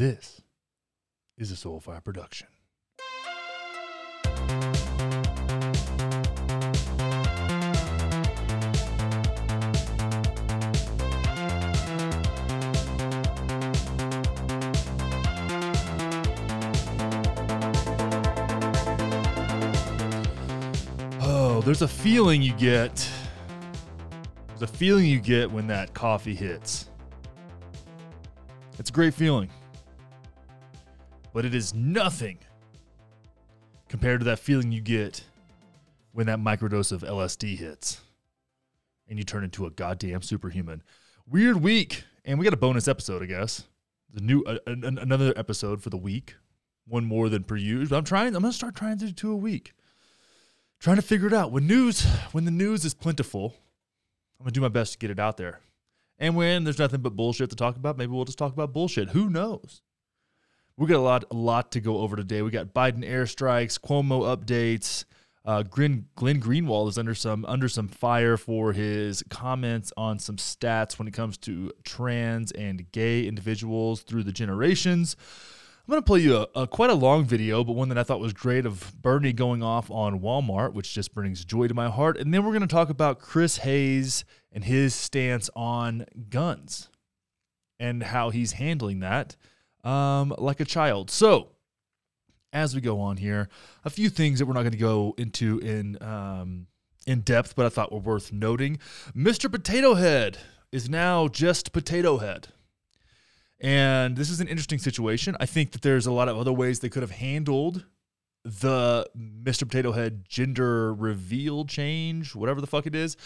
This is a Soulfire production. Oh, there's a feeling you get. There's a feeling you get when that coffee hits. It's a great feeling. But it is nothing compared to that feeling you get when that microdose of LSD hits and you turn into a goddamn superhuman. Weird week. And we got a bonus episode, I guess. The new uh, an- another episode for the week. One more than per usual. But I'm trying I'm to start trying to do two a week. Trying to figure it out. When news when the news is plentiful, I'm to do my best to get it out there. And when there's nothing but bullshit to talk about, maybe we'll just talk about bullshit. Who knows? We got a lot, a lot to go over today. We got Biden airstrikes, Cuomo updates. Uh, Glenn, Glenn Greenwald is under some under some fire for his comments on some stats when it comes to trans and gay individuals through the generations. I'm going to play you a, a quite a long video, but one that I thought was great of Bernie going off on Walmart, which just brings joy to my heart. And then we're going to talk about Chris Hayes and his stance on guns and how he's handling that um, like a child. So, as we go on here, a few things that we're not going to go into in um, in depth, but I thought were worth noting. Mr. Potato Head is now just Potato Head. And this is an interesting situation. I think that there's a lot of other ways they could have handled the Mr. Potato Head gender reveal change, whatever the fuck it is.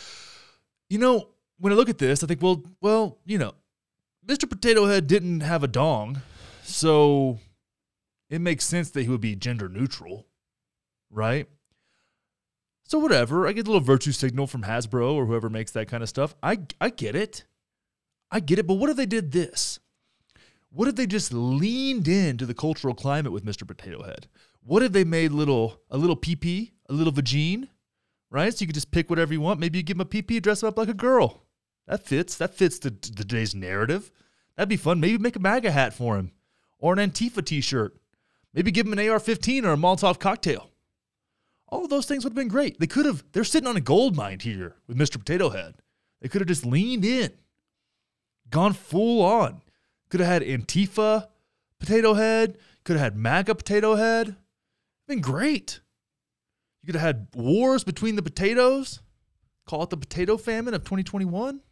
You know, when I look at this, I think, well, well, you know, Mr. Potato Head didn't have a dong, so it makes sense that he would be gender neutral, right? So whatever, I get a little virtue signal from Hasbro or whoever makes that kind of stuff. I I get it. I get it, but what if they did this? What if they just leaned into the cultural climate with Mr. Potato Head? What if they made little a little PP, a little vagine, right? So you could just pick whatever you want. Maybe you give him a PP, dress him up like a girl. That fits. That fits the, the day's narrative. That'd be fun. Maybe make a MAGA hat for him or an Antifa t shirt. Maybe give him an AR 15 or a Molotov cocktail. All of those things would have been great. They could have, they're sitting on a gold mine here with Mr. Potato Head. They could have just leaned in, gone full on. Could have had Antifa Potato Head, could have had MAGA Potato Head. Been great. You could have had wars between the potatoes. Call it the potato famine of 2021.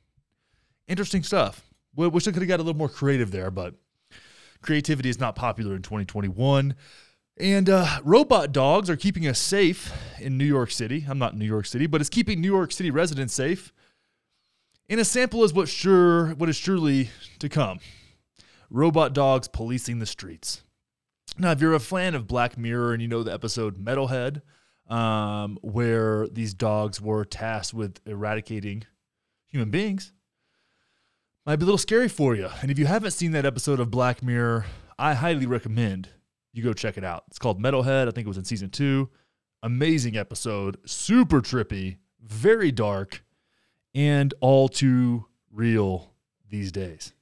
Interesting stuff. Wish I could have got a little more creative there, but creativity is not popular in 2021. And uh, robot dogs are keeping us safe in New York City. I'm not in New York City, but it's keeping New York City residents safe. And a sample is what sure what is surely to come. Robot dogs policing the streets. Now, if you're a fan of Black Mirror and you know the episode Metalhead, um, where these dogs were tasked with eradicating human beings, might be a little scary for you. And if you haven't seen that episode of Black Mirror, I highly recommend you go check it out. It's called Metalhead. I think it was in season two. Amazing episode, super trippy, very dark, and all too real these days.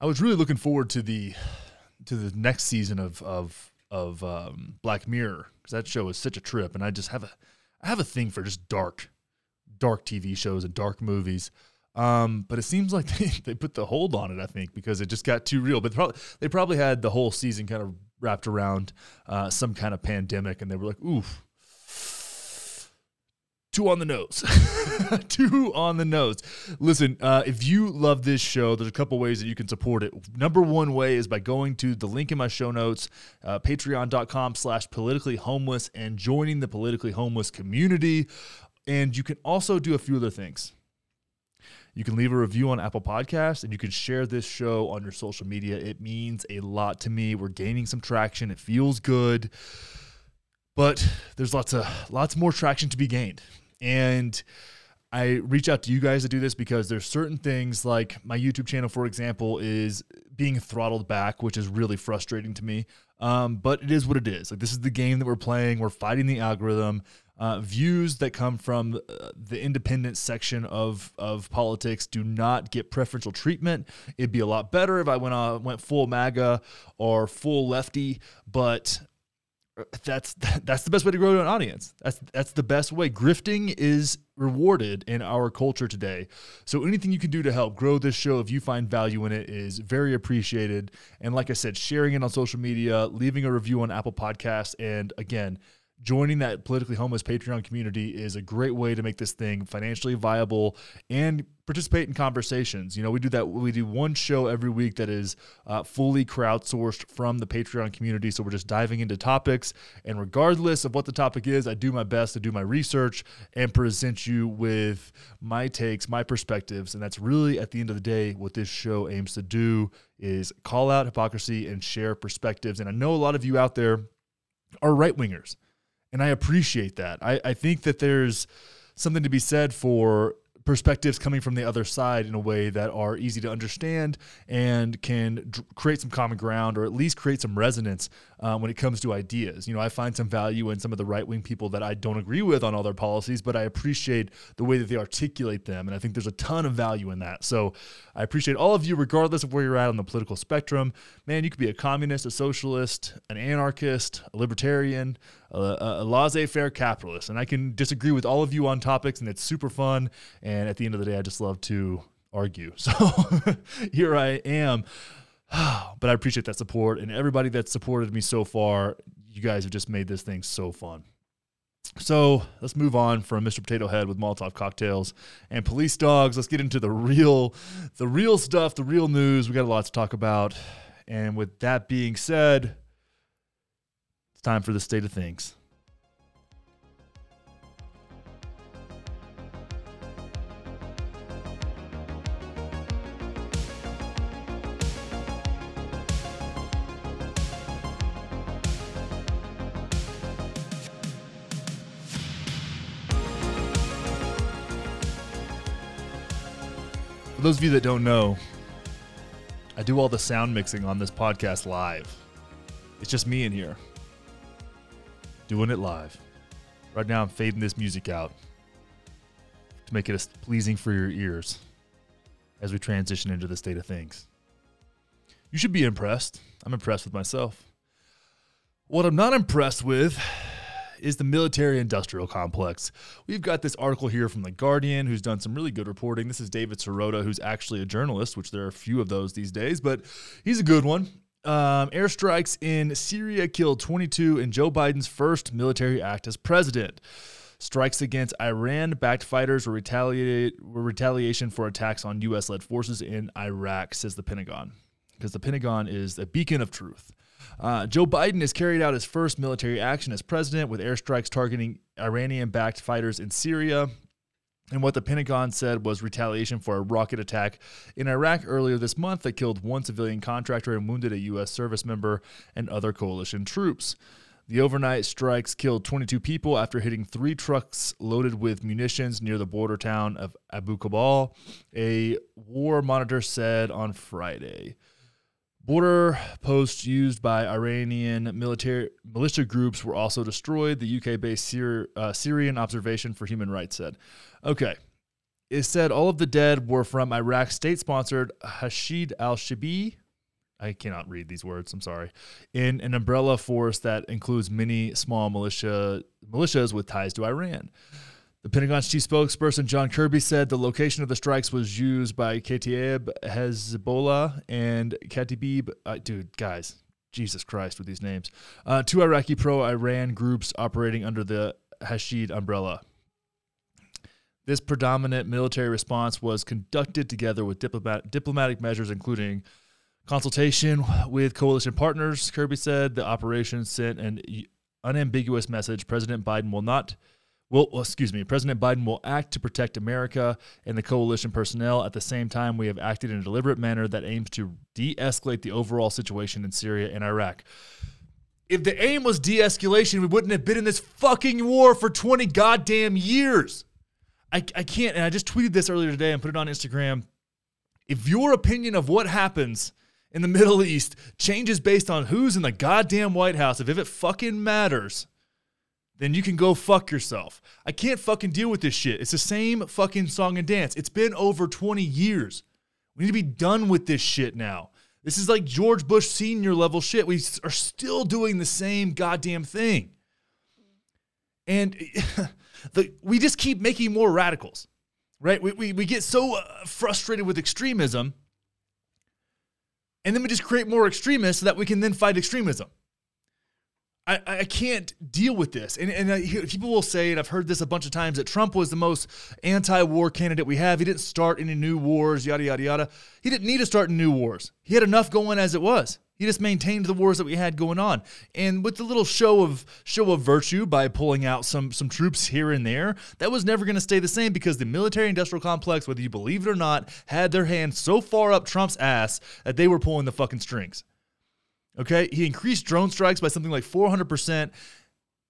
I was really looking forward to the to the next season of of of um, Black Mirror because that show is such a trip, and I just have a I have a thing for just dark, dark TV shows and dark movies. Um, but it seems like they, they put the hold on it, I think, because it just got too real. But probably, they probably had the whole season kind of wrapped around uh, some kind of pandemic, and they were like, oof, too on the nose. too on the nose. Listen, uh, if you love this show, there's a couple ways that you can support it. Number one way is by going to the link in my show notes, uh, patreon.com slash politically homeless, and joining the politically homeless community. And you can also do a few other things. You can leave a review on Apple Podcasts and you can share this show on your social media. It means a lot to me. We're gaining some traction. It feels good. But there's lots of lots more traction to be gained. And I reach out to you guys to do this because there's certain things like my YouTube channel, for example, is being throttled back, which is really frustrating to me. Um, but it is what it is. Like this is the game that we're playing. We're fighting the algorithm. Uh, views that come from uh, the independent section of of politics do not get preferential treatment. It'd be a lot better if I went uh, went full MAGA or full lefty, but that's that's the best way to grow an audience. That's that's the best way. Grifting is rewarded in our culture today. So anything you can do to help grow this show if you find value in it is very appreciated. And like I said, sharing it on social media, leaving a review on Apple Podcasts and again, joining that politically homeless Patreon community is a great way to make this thing financially viable and participate in conversations. You know, we do that. We do one show every week that is uh, fully crowdsourced from the Patreon community. So we're just diving into topics, and regardless of what the topic is, I do my best to do my research and present you with my takes, my perspectives, and that's really at the end of the day what this show aims to do is call out hypocrisy and share perspectives. And I know a lot of you out there are right wingers and I appreciate that. I, I think that there's something to be said for perspectives coming from the other side in a way that are easy to understand and can create some common ground or at least create some resonance um, when it comes to ideas. You know, I find some value in some of the right wing people that I don't agree with on all their policies, but I appreciate the way that they articulate them. And I think there's a ton of value in that. So I appreciate all of you, regardless of where you're at on the political spectrum. Man, you could be a communist, a socialist, an anarchist, a libertarian, a, a laissez faire capitalist. And I can disagree with all of you on topics, and it's super fun. And at the end of the day, I just love to argue. So here I am. but I appreciate that support and everybody that's supported me so far. You guys have just made this thing so fun. So let's move on from Mr. Potato Head with Molotov cocktails and police dogs. Let's get into the real, the real stuff, the real news. We got a lot to talk about. And with that being said, it's time for the state of things. Those of you that don't know, I do all the sound mixing on this podcast live. It's just me in here doing it live. Right now, I'm fading this music out to make it as pleasing for your ears as we transition into the state of things. You should be impressed. I'm impressed with myself. What I'm not impressed with is the military industrial complex. We've got this article here from The Guardian, who's done some really good reporting. This is David Sirota, who's actually a journalist, which there are a few of those these days, but he's a good one. Um, airstrikes in Syria killed 22 in Joe Biden's first military act as president. Strikes against Iran backed fighters were, were retaliation for attacks on U.S. led forces in Iraq, says the Pentagon. Because the Pentagon is a beacon of truth. Uh, Joe Biden has carried out his first military action as president with airstrikes targeting Iranian backed fighters in Syria. And what the Pentagon said was retaliation for a rocket attack in Iraq earlier this month that killed one civilian contractor and wounded a U.S. service member and other coalition troops. The overnight strikes killed 22 people after hitting three trucks loaded with munitions near the border town of Abu Kamal, a war monitor said on Friday. Border posts used by Iranian military militia groups were also destroyed. The UK-based Syri- uh, Syrian Observation for Human Rights said, "Okay." It said all of the dead were from Iraq's state-sponsored Hashid al-Shabi. I cannot read these words. I'm sorry. In an umbrella force that includes many small militia militias with ties to Iran. The Pentagon's chief spokesperson John Kirby said the location of the strikes was used by Kataib Hezbollah and Katibib. Uh, dude, guys, Jesus Christ with these names. Uh, two Iraqi pro Iran groups operating under the Hashid umbrella. This predominant military response was conducted together with diplomat, diplomatic measures, including consultation with coalition partners. Kirby said the operation sent an unambiguous message President Biden will not well, excuse me, President Biden will act to protect America and the coalition personnel. At the same time, we have acted in a deliberate manner that aims to de escalate the overall situation in Syria and Iraq. If the aim was de escalation, we wouldn't have been in this fucking war for 20 goddamn years. I, I can't, and I just tweeted this earlier today and put it on Instagram. If your opinion of what happens in the Middle East changes based on who's in the goddamn White House, if, if it fucking matters, then you can go fuck yourself. I can't fucking deal with this shit. It's the same fucking song and dance. It's been over 20 years. We need to be done with this shit now. This is like George Bush senior level shit. We are still doing the same goddamn thing. And the, we just keep making more radicals, right? We, we, we get so uh, frustrated with extremism and then we just create more extremists so that we can then fight extremism. I, I can't deal with this. And, and I, people will say, and I've heard this a bunch of times, that Trump was the most anti war candidate we have. He didn't start any new wars, yada, yada, yada. He didn't need to start new wars. He had enough going as it was. He just maintained the wars that we had going on. And with the little show of show of virtue by pulling out some some troops here and there, that was never going to stay the same because the military industrial complex, whether you believe it or not, had their hand so far up Trump's ass that they were pulling the fucking strings. Okay? He increased drone strikes by something like 400%.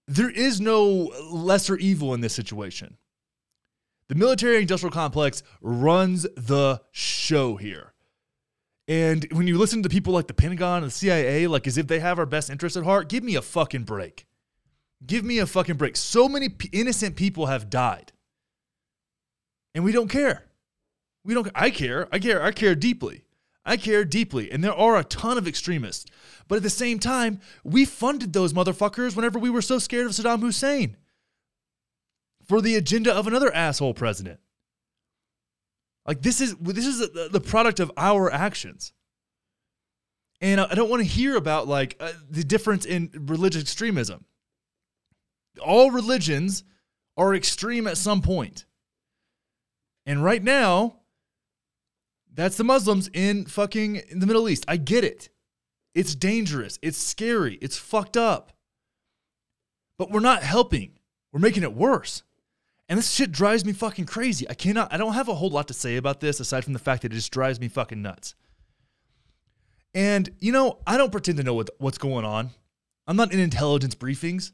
There is no lesser evil in this situation. The military industrial complex runs the show here. And when you listen to people like the Pentagon and the CIA, like as if they have our best interests at heart, give me a fucking break. Give me a fucking break. So many p- innocent people have died. And we don't care. We don't I care. I care. I care deeply. I care deeply. And there are a ton of extremists. But at the same time, we funded those motherfuckers whenever we were so scared of Saddam Hussein for the agenda of another asshole president. Like this is this is the product of our actions. And I don't want to hear about like uh, the difference in religious extremism. All religions are extreme at some point. And right now, that's the Muslims in fucking in the Middle East. I get it. It's dangerous. It's scary. It's fucked up. But we're not helping. We're making it worse. And this shit drives me fucking crazy. I cannot, I don't have a whole lot to say about this aside from the fact that it just drives me fucking nuts. And, you know, I don't pretend to know what, what's going on. I'm not in intelligence briefings.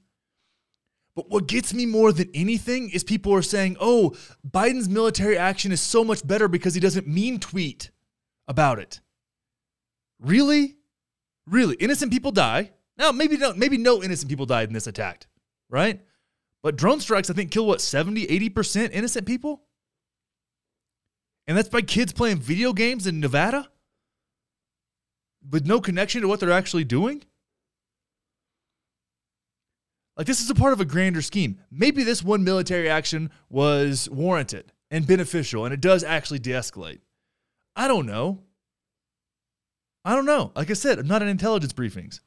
But what gets me more than anything is people are saying, oh, Biden's military action is so much better because he doesn't mean tweet about it. Really? Really? Innocent people die. Now, maybe no, maybe no innocent people died in this attack, right? But drone strikes, I think, kill what, 70, 80% innocent people? And that's by kids playing video games in Nevada? With no connection to what they're actually doing? Like, this is a part of a grander scheme. Maybe this one military action was warranted and beneficial, and it does actually de escalate. I don't know. I don't know. Like I said, I'm not in intelligence briefings.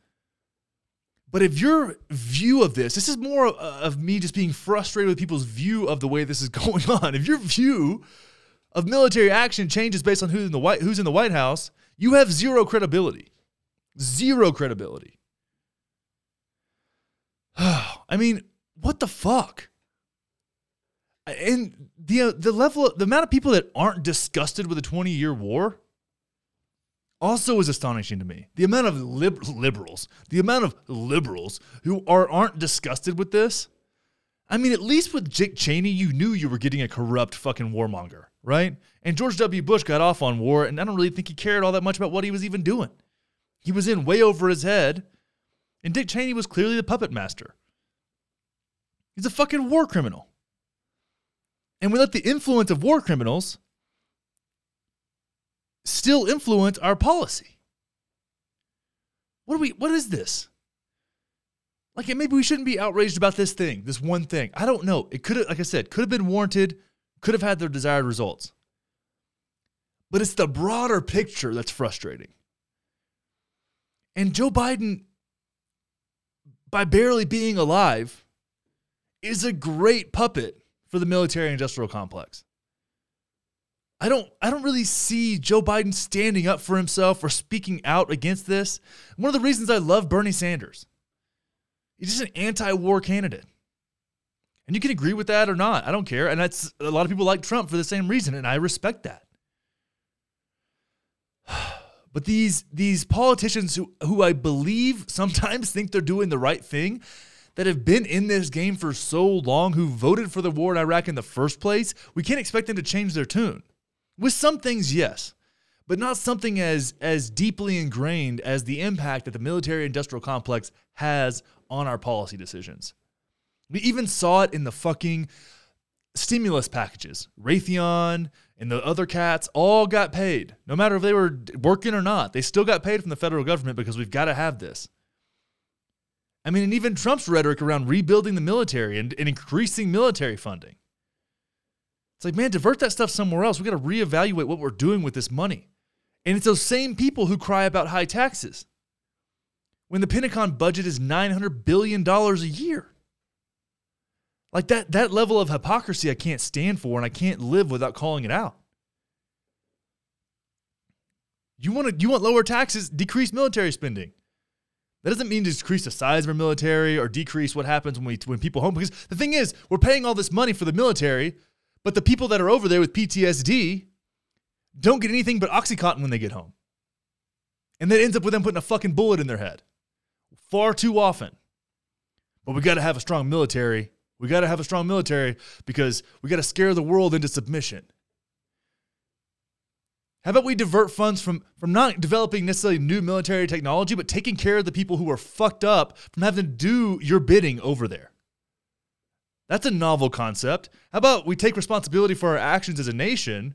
But if your view of this, this is more of me just being frustrated with people's view of the way this is going on. If your view of military action changes based on who's in the White, who's in the White House, you have zero credibility. Zero credibility. I mean, what the fuck? And the uh, the level, the amount of people that aren't disgusted with a 20 year war also is astonishing to me. The amount of lib- liberals, the amount of liberals who are aren't disgusted with this. I mean, at least with Dick Cheney, you knew you were getting a corrupt fucking warmonger, right? And George W. Bush got off on war, and I don't really think he cared all that much about what he was even doing. He was in way over his head, and Dick Cheney was clearly the puppet master. He's a fucking war criminal. And we let the influence of war criminals still influence our policy. What are we what is this? Like maybe we shouldn't be outraged about this thing, this one thing. I don't know. It could have like I said, could have been warranted, could have had their desired results. But it's the broader picture that's frustrating. And Joe Biden by barely being alive is a great puppet for the military industrial complex. I don't I don't really see Joe Biden standing up for himself or speaking out against this. One of the reasons I love Bernie Sanders. He's just an anti-war candidate. And you can agree with that or not. I don't care. And that's a lot of people like Trump for the same reason and I respect that. But these these politicians who who I believe sometimes think they're doing the right thing, that have been in this game for so long, who voted for the war in Iraq in the first place, we can't expect them to change their tune. With some things, yes. but not something as as deeply ingrained as the impact that the military industrial complex has on our policy decisions. We even saw it in the fucking stimulus packages. Raytheon and the other cats all got paid. No matter if they were working or not, they still got paid from the federal government because we've got to have this. I mean, and even Trump's rhetoric around rebuilding the military and, and increasing military funding. It's like, man, divert that stuff somewhere else. We got to reevaluate what we're doing with this money. And it's those same people who cry about high taxes when the Pentagon budget is $900 billion a year. Like that, that level of hypocrisy I can't stand for and I can't live without calling it out. You want to you want lower taxes, decrease military spending. That doesn't mean to decrease the size of our military or decrease what happens when we when people home. Because the thing is, we're paying all this money for the military, but the people that are over there with PTSD don't get anything but Oxycontin when they get home. And that ends up with them putting a fucking bullet in their head far too often. But we got to have a strong military we got to have a strong military because we got to scare the world into submission. How about we divert funds from, from not developing necessarily new military technology, but taking care of the people who are fucked up from having to do your bidding over there? That's a novel concept. How about we take responsibility for our actions as a nation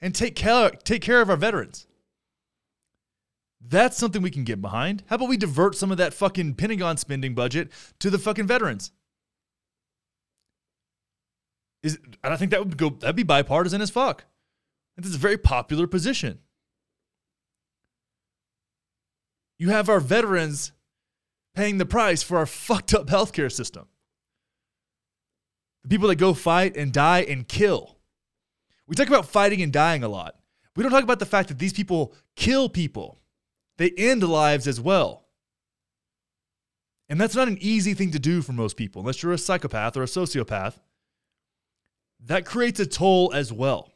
and take care, take care of our veterans? That's something we can get behind. How about we divert some of that fucking Pentagon spending budget to the fucking veterans? Is and I think that would go that'd be bipartisan as fuck. Is a very popular position. You have our veterans paying the price for our fucked up healthcare system. The people that go fight and die and kill. We talk about fighting and dying a lot. We don't talk about the fact that these people kill people. They end lives as well. And that's not an easy thing to do for most people, unless you're a psychopath or a sociopath that creates a toll as well.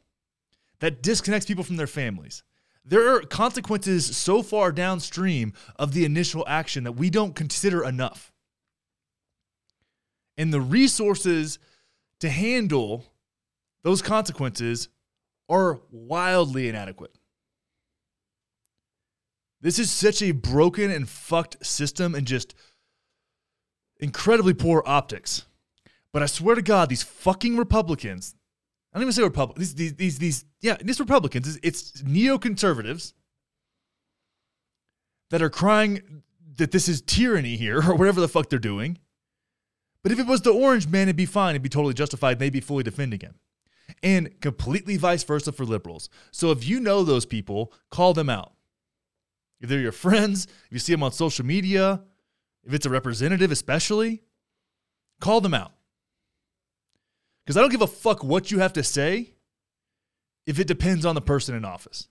That disconnects people from their families. There are consequences so far downstream of the initial action that we don't consider enough. And the resources to handle those consequences are wildly inadequate. This is such a broken and fucked system and just incredibly poor optics. But I swear to God, these fucking Republicans, I don't even say Republicans, these, these, these, yeah, these Republicans, it's neoconservatives that are crying that this is tyranny here or whatever the fuck they're doing. But if it was the orange man, it'd be fine. It'd be totally justified. They'd be fully defending him. And completely vice versa for liberals. So if you know those people, call them out. If they're your friends, if you see them on social media, if it's a representative, especially, call them out. Because I don't give a fuck what you have to say if it depends on the person in office.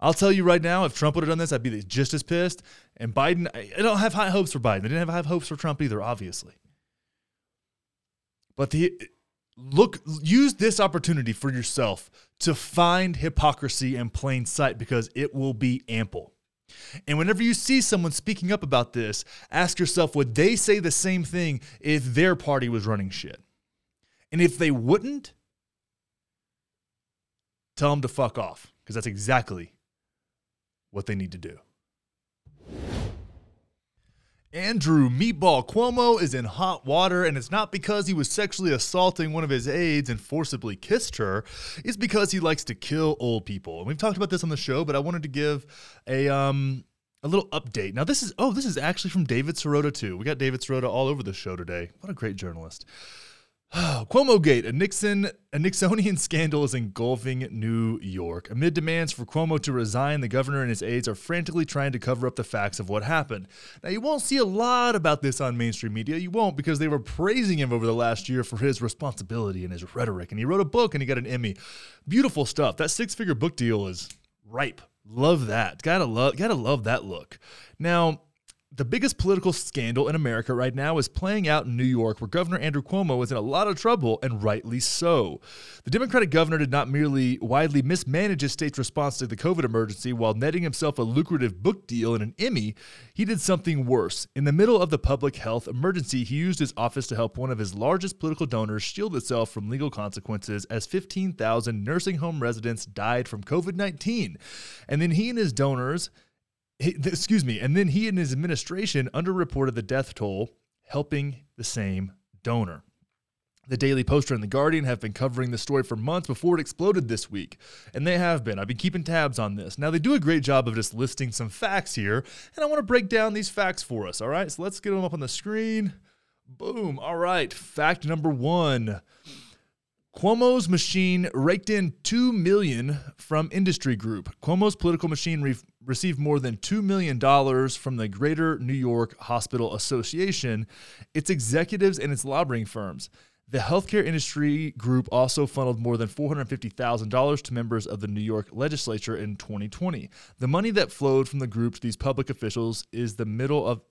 I'll tell you right now, if Trump would have done this, I'd be just as pissed. And Biden, I don't have high hopes for Biden. I didn't have high hopes for Trump either, obviously. But the look, use this opportunity for yourself to find hypocrisy in plain sight because it will be ample. And whenever you see someone speaking up about this, ask yourself would they say the same thing if their party was running shit? And if they wouldn't, tell them to fuck off because that's exactly what they need to do. Andrew Meatball Cuomo is in hot water, and it's not because he was sexually assaulting one of his aides and forcibly kissed her. It's because he likes to kill old people. And we've talked about this on the show, but I wanted to give a um a little update. Now this is oh, this is actually from David Sirota too. We got David Sirota all over the show today. What a great journalist. Cuomo Gate, a Nixon, a Nixonian scandal is engulfing New York. Amid demands for Cuomo to resign, the governor and his aides are frantically trying to cover up the facts of what happened. Now, you won't see a lot about this on mainstream media. You won't because they were praising him over the last year for his responsibility and his rhetoric. And he wrote a book and he got an Emmy. Beautiful stuff. That six-figure book deal is ripe. Love that. Gotta love, gotta love that look. Now, the biggest political scandal in America right now is playing out in New York, where Governor Andrew Cuomo is in a lot of trouble, and rightly so. The Democratic governor did not merely widely mismanage his state's response to the COVID emergency while netting himself a lucrative book deal and an Emmy, he did something worse. In the middle of the public health emergency, he used his office to help one of his largest political donors shield itself from legal consequences as 15,000 nursing home residents died from COVID 19. And then he and his donors excuse me, and then he and his administration underreported the death toll, helping the same donor. The Daily Poster and The Guardian have been covering the story for months before it exploded this week. And they have been. I've been keeping tabs on this. Now, they do a great job of just listing some facts here, and I want to break down these facts for us. All right, so let's get them up on the screen. Boom. All right, fact number one Cuomo's machine raked in 2 million from industry group. Cuomo's political machine re- received more than 2 million dollars from the Greater New York Hospital Association, its executives and its lobbying firms. The healthcare industry group also funneled more than $450,000 to members of the New York legislature in 2020. The money that flowed from the group to these public officials is the middle of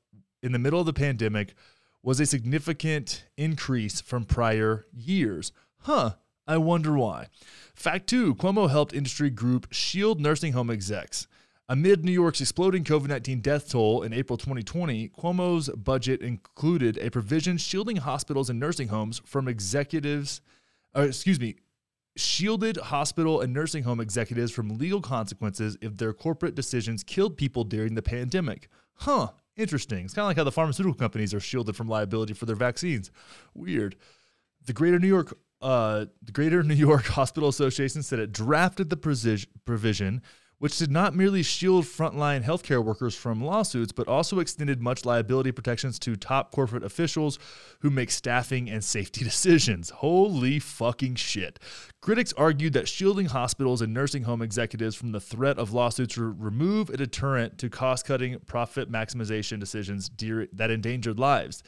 in the middle of the pandemic was a significant increase from prior years. Huh, I wonder why. Fact two Cuomo helped industry group shield nursing home execs. Amid New York's exploding COVID 19 death toll in April 2020, Cuomo's budget included a provision shielding hospitals and nursing homes from executives, uh, excuse me, shielded hospital and nursing home executives from legal consequences if their corporate decisions killed people during the pandemic. Huh, interesting. It's kind of like how the pharmaceutical companies are shielded from liability for their vaccines. Weird. The Greater New York uh, the Greater New York Hospital Association said it drafted the provision, which did not merely shield frontline healthcare workers from lawsuits, but also extended much liability protections to top corporate officials who make staffing and safety decisions. Holy fucking shit. Critics argued that shielding hospitals and nursing home executives from the threat of lawsuits would remove a deterrent to cost cutting, profit maximization decisions that endangered lives.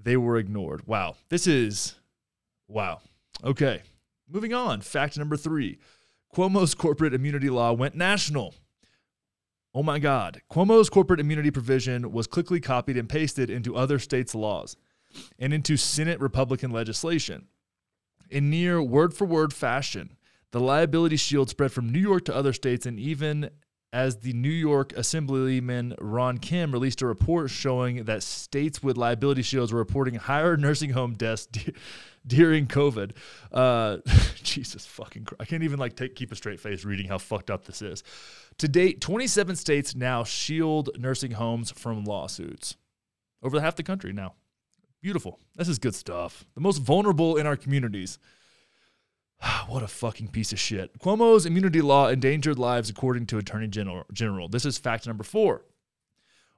They were ignored. Wow. This is Wow. Okay. Moving on. Fact number three Cuomo's corporate immunity law went national. Oh my God. Cuomo's corporate immunity provision was quickly copied and pasted into other states' laws and into Senate Republican legislation. In near word for word fashion, the liability shield spread from New York to other states and even as the New York Assemblyman Ron Kim released a report showing that states with liability shields were reporting higher nursing home deaths d- during COVID. Uh, Jesus fucking Christ. I can't even like take, keep a straight face reading how fucked up this is. To date, 27 states now shield nursing homes from lawsuits. Over half the country now. Beautiful. This is good stuff. The most vulnerable in our communities what a fucking piece of shit. Cuomo's immunity law endangered lives, according to Attorney General. This is fact number four.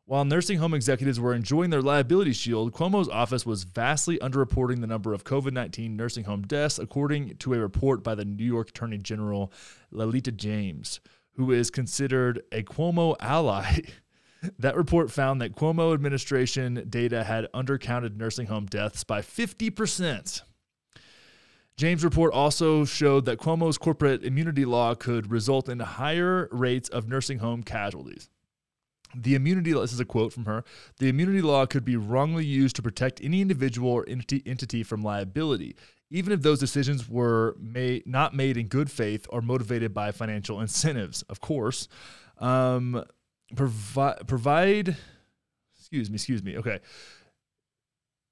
While nursing home executives were enjoying their liability shield, Cuomo's office was vastly underreporting the number of COVID 19 nursing home deaths, according to a report by the New York Attorney General Lalita James, who is considered a Cuomo ally. that report found that Cuomo administration data had undercounted nursing home deaths by 50%. James' report also showed that Cuomo's corporate immunity law could result in higher rates of nursing home casualties. The immunity this is a quote from her, the immunity law could be wrongly used to protect any individual or entity, entity from liability, even if those decisions were made, not made in good faith or motivated by financial incentives. Of course, um, provi- provide, excuse me, excuse me, okay.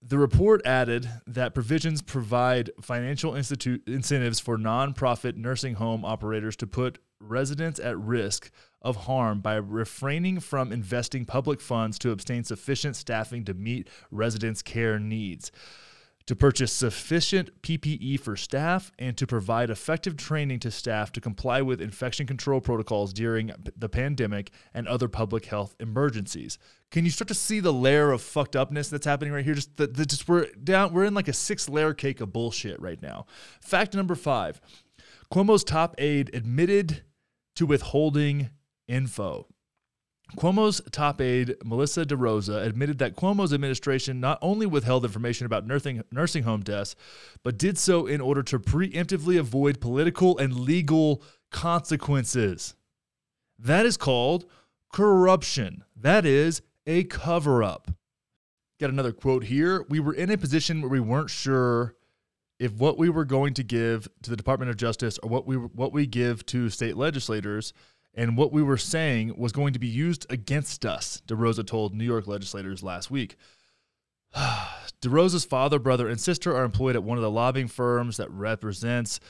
The report added that provisions provide financial institute incentives for nonprofit nursing home operators to put residents at risk of harm by refraining from investing public funds to obtain sufficient staffing to meet residents' care needs to purchase sufficient PPE for staff, and to provide effective training to staff to comply with infection control protocols during the pandemic and other public health emergencies. Can you start to see the layer of fucked upness that's happening right here? Just, the, the, just we're down, we're in like a six layer cake of bullshit right now. Fact number five: Cuomo's top aide admitted to withholding info. Cuomo's top aide, Melissa DeRosa, admitted that Cuomo's administration not only withheld information about nursing, nursing home deaths, but did so in order to preemptively avoid political and legal consequences. That is called corruption. That is a cover up. Got another quote here. We were in a position where we weren't sure if what we were going to give to the Department of Justice or what we what we give to state legislators and what we were saying was going to be used against us, DeRosa told New York legislators last week. DeRosa's father, brother, and sister are employed at one of the lobbying firms that represents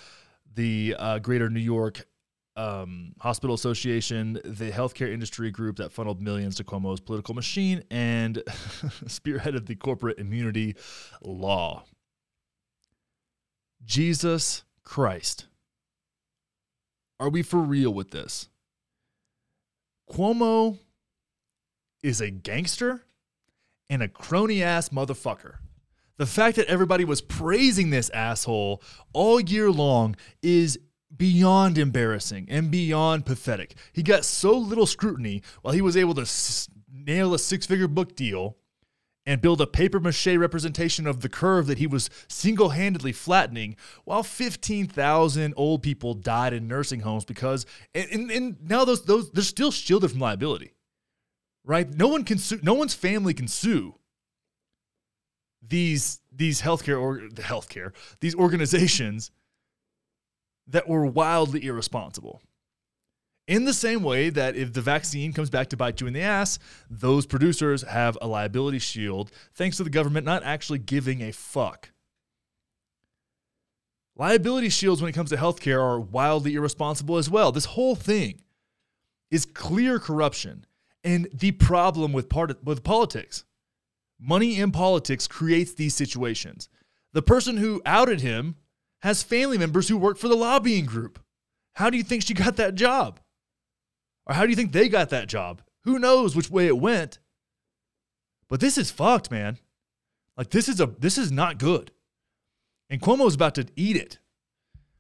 the uh, Greater New York um, Hospital Association, the healthcare industry group that funneled millions to Cuomo's political machine, and spearheaded the corporate immunity law. Jesus Christ. Are we for real with this? Cuomo is a gangster and a crony ass motherfucker. The fact that everybody was praising this asshole all year long is beyond embarrassing and beyond pathetic. He got so little scrutiny while he was able to s- nail a six figure book deal and build a paper mache representation of the curve that he was single handedly flattening, while 15,000 old people died in nursing homes because, and, and, and, now those, those, they're still shielded from liability, right? No one can sue, no one's family can sue these, these healthcare or the healthcare, these organizations that were wildly irresponsible. In the same way that if the vaccine comes back to bite you in the ass, those producers have a liability shield thanks to the government not actually giving a fuck. Liability shields when it comes to healthcare are wildly irresponsible as well. This whole thing is clear corruption and the problem with part with politics. Money in politics creates these situations. The person who outed him has family members who work for the lobbying group. How do you think she got that job? Or how do you think they got that job? Who knows which way it went? But this is fucked, man. Like this is a this is not good. And Cuomo's about to eat it.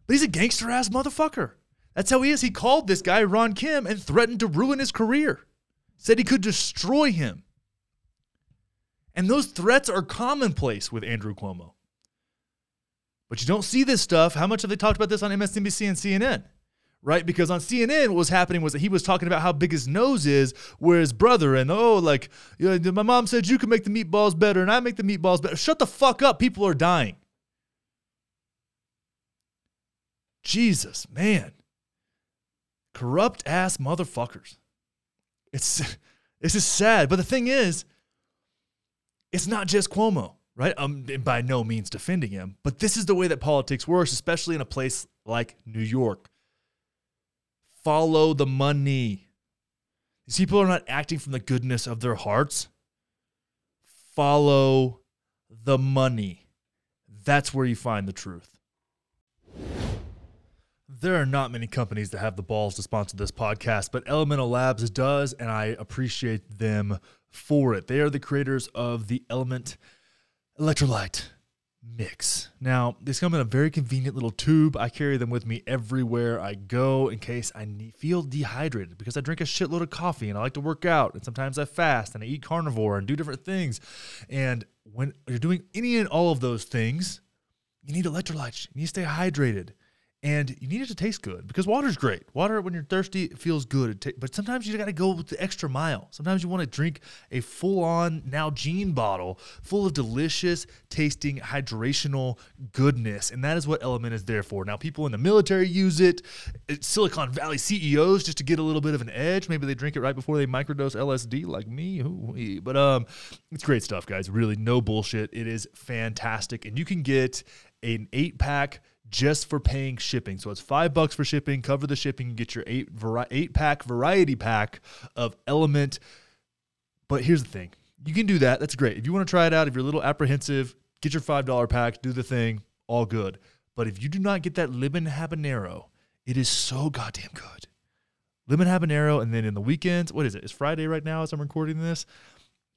But he's a gangster ass motherfucker. That's how he is. He called this guy Ron Kim and threatened to ruin his career. Said he could destroy him. And those threats are commonplace with Andrew Cuomo. But you don't see this stuff. How much have they talked about this on MSNBC and CNN? Right? Because on CNN, what was happening was that he was talking about how big his nose is, where his brother, and oh, like, you know, my mom said you can make the meatballs better, and I make the meatballs better. Shut the fuck up. People are dying. Jesus, man. Corrupt ass motherfuckers. It's this is sad. But the thing is, it's not just Cuomo, right? Um, I'm by no means defending him, but this is the way that politics works, especially in a place like New York follow the money. These people are not acting from the goodness of their hearts. Follow the money. That's where you find the truth. There are not many companies that have the balls to sponsor this podcast, but Elemental Labs does, and I appreciate them for it. They are the creators of the Element Electrolyte mix. Now, these come in a very convenient little tube. I carry them with me everywhere I go in case I feel dehydrated because I drink a shitload of coffee and I like to work out and sometimes I fast and I eat carnivore and do different things. And when you're doing any and all of those things, you need electrolytes. You need to stay hydrated and you need it to taste good because water's great. Water, when you're thirsty, it feels good. but sometimes you got to go the extra mile. Sometimes you want to drink a full on Nalgene bottle full of delicious tasting hydrational goodness. And that is what Element is there for. Now, people in the military use it, Silicon Valley CEOs just to get a little bit of an edge. Maybe they drink it right before they microdose LSD like me. Ooh-wee. But um, it's great stuff, guys. Really, no bullshit. It is fantastic. And you can get an eight pack just for paying shipping. So it's five bucks for shipping. Cover the shipping. and get your eight eight pack variety pack of Element. But here's the thing: you can do that. That's great. If you want to try it out, if you're a little apprehensive, get your five dollar pack. Do the thing. All good. But if you do not get that lemon habanero, it is so goddamn good. Lemon habanero, and then in the weekends, what is it? It's Friday right now as I'm recording this.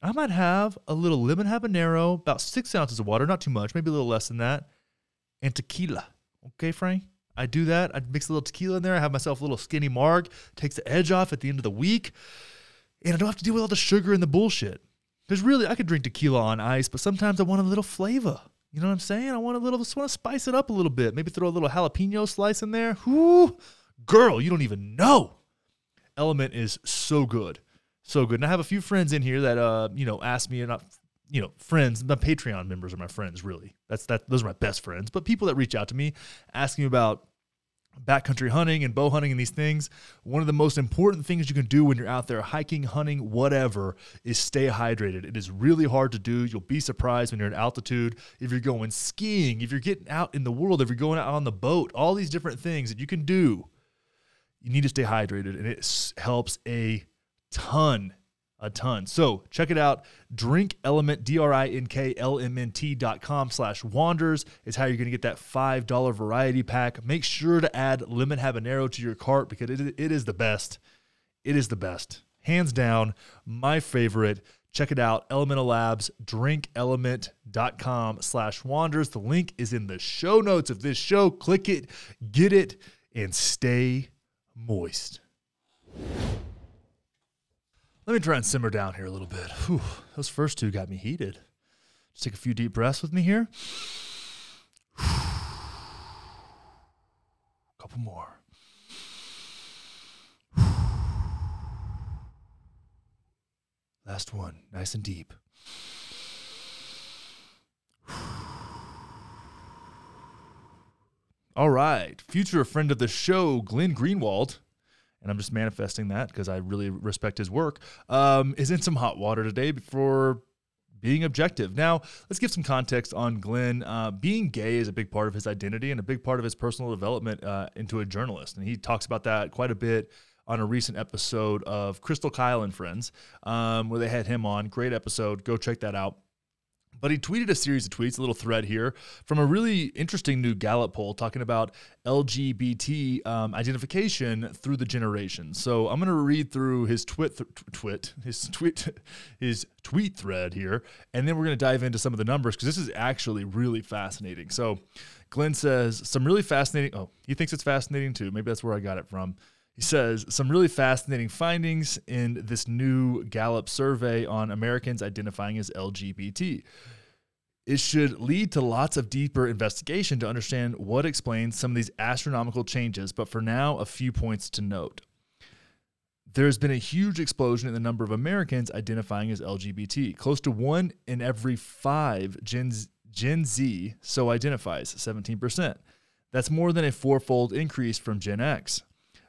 I might have a little lemon habanero, about six ounces of water, not too much, maybe a little less than that, and tequila. Okay, Frank? I do that. I mix a little tequila in there. I have myself a little skinny marg, takes the edge off at the end of the week. And I don't have to deal with all the sugar and the bullshit. Because really, I could drink tequila on ice, but sometimes I want a little flavor. You know what I'm saying? I want a little, just want to spice it up a little bit. Maybe throw a little jalapeno slice in there. Whoo, girl, you don't even know. Element is so good. so good. And I have a few friends in here that uh, you know, ask me not you know, friends, my Patreon members are my friends, really. That's that those are my best friends. But people that reach out to me asking about backcountry hunting and bow hunting and these things, one of the most important things you can do when you're out there hiking, hunting, whatever, is stay hydrated. It is really hard to do. You'll be surprised when you're at altitude, if you're going skiing, if you're getting out in the world, if you're going out on the boat, all these different things that you can do. You need to stay hydrated, and it helps a ton a ton. So check it out. Drink Element, D-R-I-N-K-L-M-N-T dot com slash wanders is how you're going to get that $5 variety pack. Make sure to add lemon habanero to your cart because it, it is the best. It is the best. Hands down, my favorite. Check it out. Elemental Labs, drinklmnt.com slash wanders. The link is in the show notes of this show. Click it, get it, and stay moist. Let me try and simmer down here a little bit. Whew, those first two got me heated. Just take a few deep breaths with me here. A couple more. Last one, nice and deep. All right, future friend of the show, Glenn Greenwald and I'm just manifesting that because I really respect his work, um, is in some hot water today for being objective. Now, let's give some context on Glenn. Uh, being gay is a big part of his identity and a big part of his personal development uh, into a journalist. And he talks about that quite a bit on a recent episode of Krystal Kyle and Friends, um, where they had him on. Great episode. Go check that out. But he tweeted a series of tweets, a little thread here from a really interesting new Gallup poll talking about LGBT um, identification through the generations. So I'm going to read through his twit, th- twit, his tweet, his tweet thread here, and then we're going to dive into some of the numbers because this is actually really fascinating. So Glenn says some really fascinating. Oh, he thinks it's fascinating too. Maybe that's where I got it from. He says some really fascinating findings in this new Gallup survey on Americans identifying as LGBT. It should lead to lots of deeper investigation to understand what explains some of these astronomical changes, but for now, a few points to note. There's been a huge explosion in the number of Americans identifying as LGBT. Close to one in every five Gen, Gen Z so identifies, 17%. That's more than a fourfold increase from Gen X.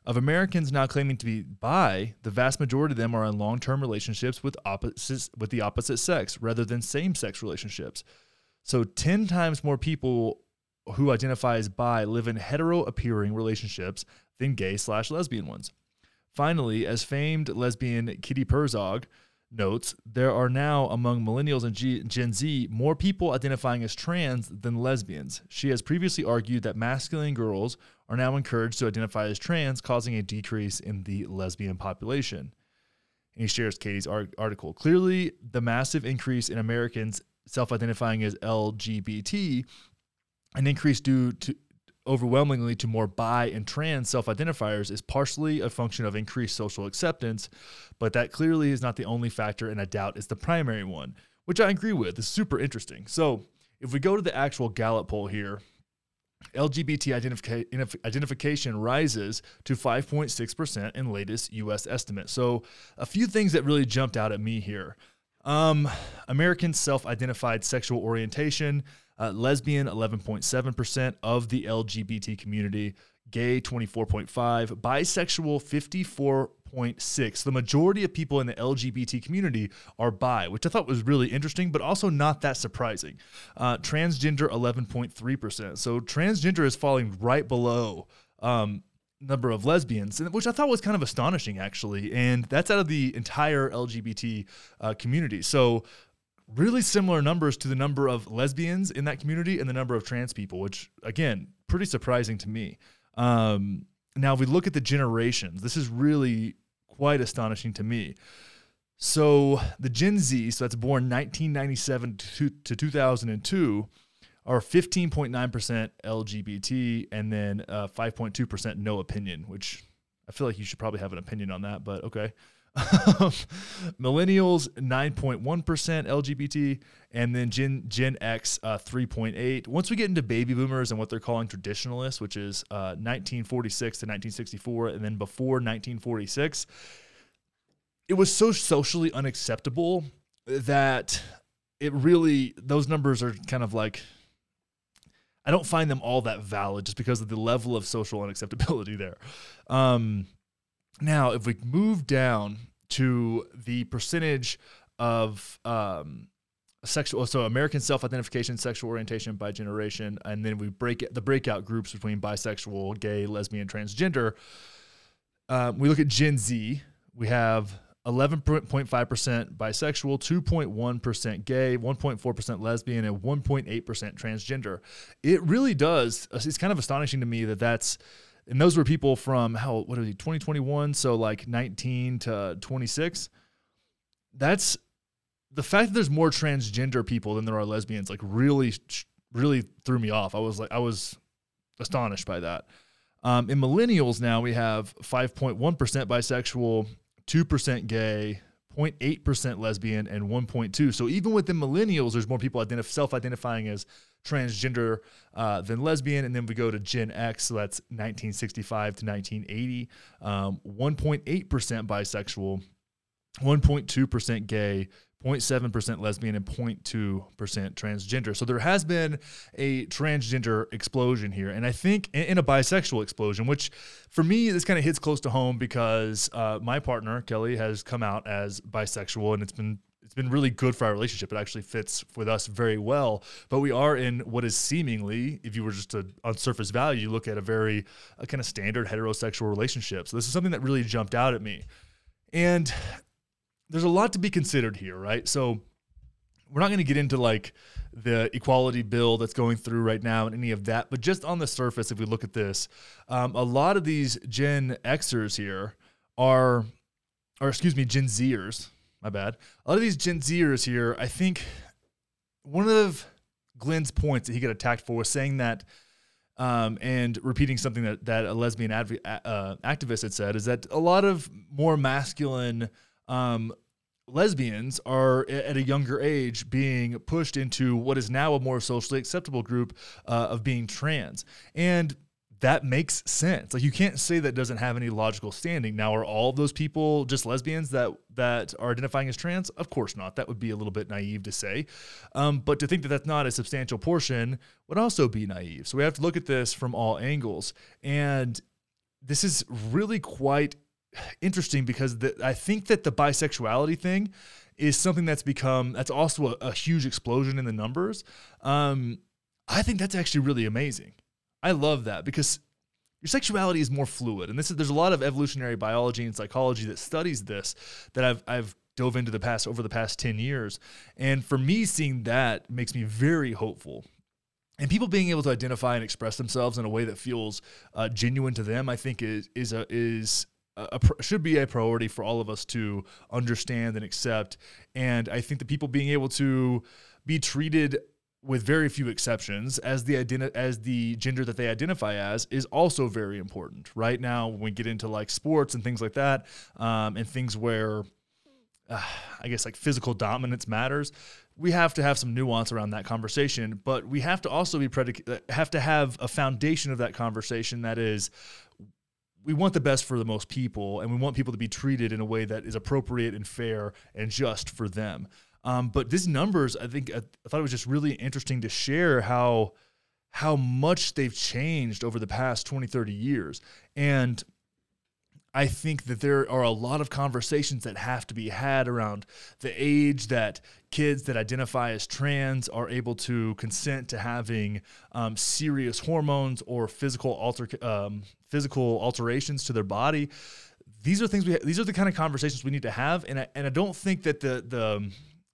Of Americans now claiming to be bi, the vast majority of them are in long-term relationships with opposites with the opposite sex rather than same-sex relationships. So 10 times more people who identify as bi live in hetero-appearing relationships than gay slash lesbian ones. Finally, as famed lesbian Katie Herzog notes, there are now among millennials and G- Gen Z more people identifying as trans than lesbians. She has previously argued that masculine girls are now encouraged to identify as trans, causing a decrease in the lesbian population. And he shares Katie's article. Clearly, the massive increase in Americans self identifying as LGBT, an increase due to overwhelmingly to more bi and trans self identifiers is partially a function of increased social acceptance, but that clearly is not the only factor, and I doubt is the primary one, which I agree with. It's super interesting. So, if we go to the actual Gallup poll here, LGBT identifica- identification rises to 5.6% in latest US estimate. So, a few things that really jumped out at me here. Um, American self identified sexual orientation, uh, lesbian 11.7% of the LGBT community, gay 24.5, bisexual 54.6. The majority of people in the LGBT community are bi, which I thought was really interesting, but also not that surprising. Uh, transgender 11.3%. So transgender is falling right below um, number of lesbians, which I thought was kind of astonishing, actually. And that's out of the entire LGBT uh, community. So, really similar numbers to the number of lesbians in that community and the number of trans people, which, again, pretty surprising to me. Um, now, if we look at the generations, this is really quite astonishing to me. So, the Gen Z, so that's born 1997 to, to 2002 are 15.9% LGBT and then uh, 5.2% no opinion, which I feel like you should probably have an opinion on that, but okay. Millennials 9.1% LGBT and then Gen Gen X uh, 3.8. Once we get into baby boomers and what they're calling traditionalists, which is uh, 1946 to 1964 and then before 1946, it was so socially unacceptable that it really those numbers are kind of like I don't find them all that valid just because of the level of social unacceptability there. Um, now, if we move down to the percentage of um, sexual, so American self-identification, sexual orientation by generation, and then we break it, the breakout groups between bisexual, gay, lesbian, transgender. Um, we look at Gen Z. We have 11.5% bisexual, 2.1% gay, 1.4% lesbian, and 1.8% transgender. It really does. It's kind of astonishing to me that that's, and those were people from how, what are they, 2021? So like 19 to 26. That's the fact that there's more transgender people than there are lesbians, like really, really threw me off. I was like, I was astonished by that. Um, in millennials now, we have 5.1% bisexual, 2% gay, 0.8% lesbian, and 1.2. So even within millennials, there's more people identif- self-identifying as transgender uh, than lesbian. And then we go to Gen X, so that's 1965 to 1980, um, 1.8% bisexual, 1.2% gay, 0.7% lesbian and 0.2% transgender. So there has been a transgender explosion here. And I think in a bisexual explosion, which for me, this kind of hits close to home because uh, my partner, Kelly, has come out as bisexual and it's been it's been really good for our relationship. It actually fits with us very well. But we are in what is seemingly, if you were just to on surface value, you look at a very a kind of standard heterosexual relationship. So this is something that really jumped out at me. And there's a lot to be considered here, right? So we're not going to get into like the equality bill that's going through right now and any of that, but just on the surface, if we look at this, um, a lot of these Gen Xers here are, or excuse me, Gen Zers, my bad. A lot of these Gen Zers here, I think one of Glenn's points that he got attacked for was saying that um, and repeating something that, that a lesbian adv- uh, activist had said is that a lot of more masculine um, lesbians are at a younger age being pushed into what is now a more socially acceptable group uh, of being trans. And that makes sense. Like you can't say that doesn't have any logical standing. Now, are all of those people just lesbians that that are identifying as trans? Of course not. That would be a little bit naive to say. Um, but to think that that's not a substantial portion would also be naive. So we have to look at this from all angles. And this is really quite interesting because the, I think that the bisexuality thing is something that's become that's also a, a huge explosion in the numbers. Um, I think that's actually really amazing. I love that because your sexuality is more fluid, and this is there's a lot of evolutionary biology and psychology that studies this that I've I've dove into the past over the past 10 years and for me seeing that makes me very hopeful and people being able to identify and express themselves in a way that feels uh, genuine to them, I think is is a, is a, a, should be a priority for all of us to understand and accept. And I think that people being able to be treated with very few exceptions as the identi- as the gender that they identify as is also very important. Right now, when we get into like sports and things like that, um, and things where uh, I guess like physical dominance matters, we have to have some nuance around that conversation. But we have to also be predic- have to have a foundation of that conversation that is we want the best for the most people, and we want people to be treated in a way that is appropriate and fair and just for them. Um, but these numbers, I think, I, thought it was just really interesting to share how how much they've changed over the past 20, 30 years. And I think that there are a lot of conversations that have to be had around the age that kids that identify as trans are able to consent to having um, serious hormones or physical alter um, physical alterations to their body. These are things we ha- these are the kind of conversations we need to have, and I, and I don't think that the the um,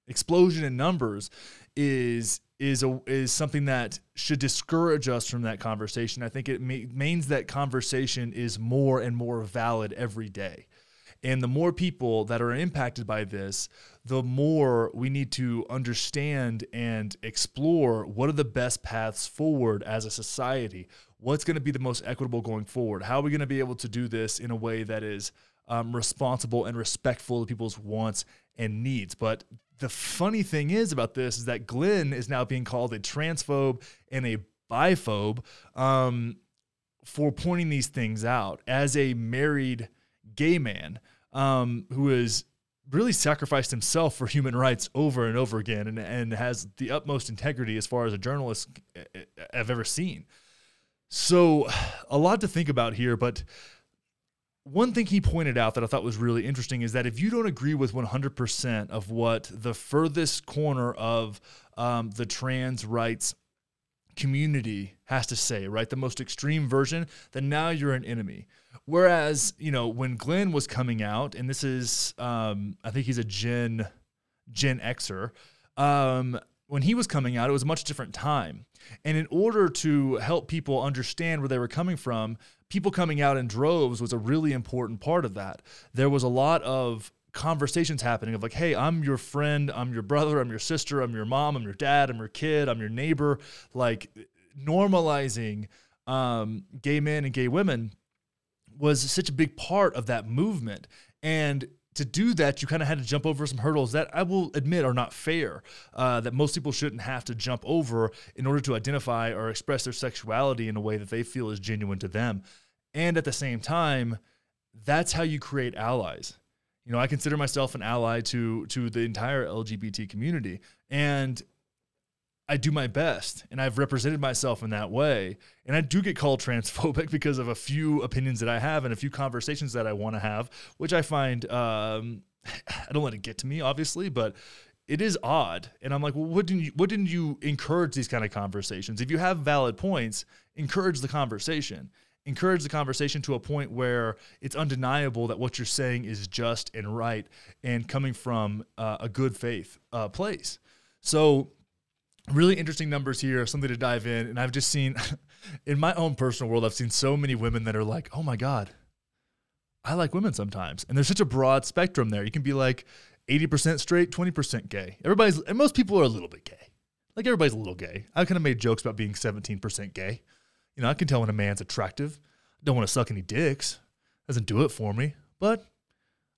explosion in numbers is is a is something that should discourage us from that conversation. I think it means that conversation is more and more valid every day. And the more people that are impacted by this, the more we need to understand and explore what are the best paths forward as a society. What's going to be the most equitable going forward? How are we going to be able to do this in a way that is um, responsible and respectful of people's wants and needs? But the funny thing is about this is that Glenn is now being called a transphobe and a biphobe um, for pointing these things out as a married gay man um, who is really sacrificed himself for human rights over and over again and, and has the utmost integrity as far as a journalist I've ever seen. So, a lot to think about here, but one thing he pointed out that I thought was really interesting is that if you don't agree with 100% of what the furthest corner of um, the trans rights community has to say, right, the most extreme version, then now you're an enemy. Whereas, you know, when Glenn was coming out, and this is, um, I think he's a Gen Gen Xer. Um, when he was coming out, it was a much different time. And in order to help people understand where they were coming from, people coming out in droves was a really important part of that. There was a lot of conversations happening of like, hey, I'm your friend, I'm your brother, I'm your sister, I'm your mom, I'm your dad, I'm your kid, I'm your neighbor. Like normalizing um, gay men and gay women was such a big part of that movement. And to do that, you kind of had to jump over some hurdles that I will admit are not fair, uh, that most people shouldn't have to jump over in order to identify or express their sexuality in a way that they feel is genuine to them. And at the same time, that's how you create allies. You know, I consider myself an ally to to the entire LGBT community, and I do my best and I've represented myself in that way. And I do get called transphobic because of a few opinions that I have and a few conversations that I want to have, which I find, um, I don't let it get to me, obviously, but it is odd. And I'm like, well, what didn't you, what didn't you encourage these kind of conversations? If you have valid points, encourage the conversation. Encourage the conversation to a point where it's undeniable that what you're saying is just and right and coming from uh, a good faith uh, place. So really interesting numbers here, something to dive in. And I've just seen in my own personal world, I've seen so many women that are like, oh my God, I like women sometimes. And there's such a broad spectrum there. You can be like 80% straight, 20% gay. Everybody's, and most people are a little bit gay. Like everybody's a little gay. I kind of made jokes about being 17% gay. You know, I can tell when a man's attractive. I don't want to suck any dicks. Doesn't do it for me. But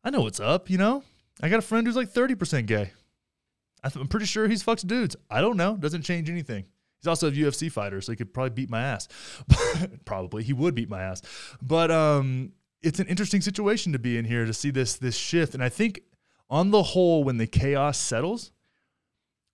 I know what's up, you know? I got a friend who's like 30% gay. I'm pretty sure he's fucks dudes. I don't know. Doesn't change anything. He's also a UFC fighter, so he could probably beat my ass. probably he would beat my ass. But um, it's an interesting situation to be in here to see this this shift. And I think on the whole, when the chaos settles,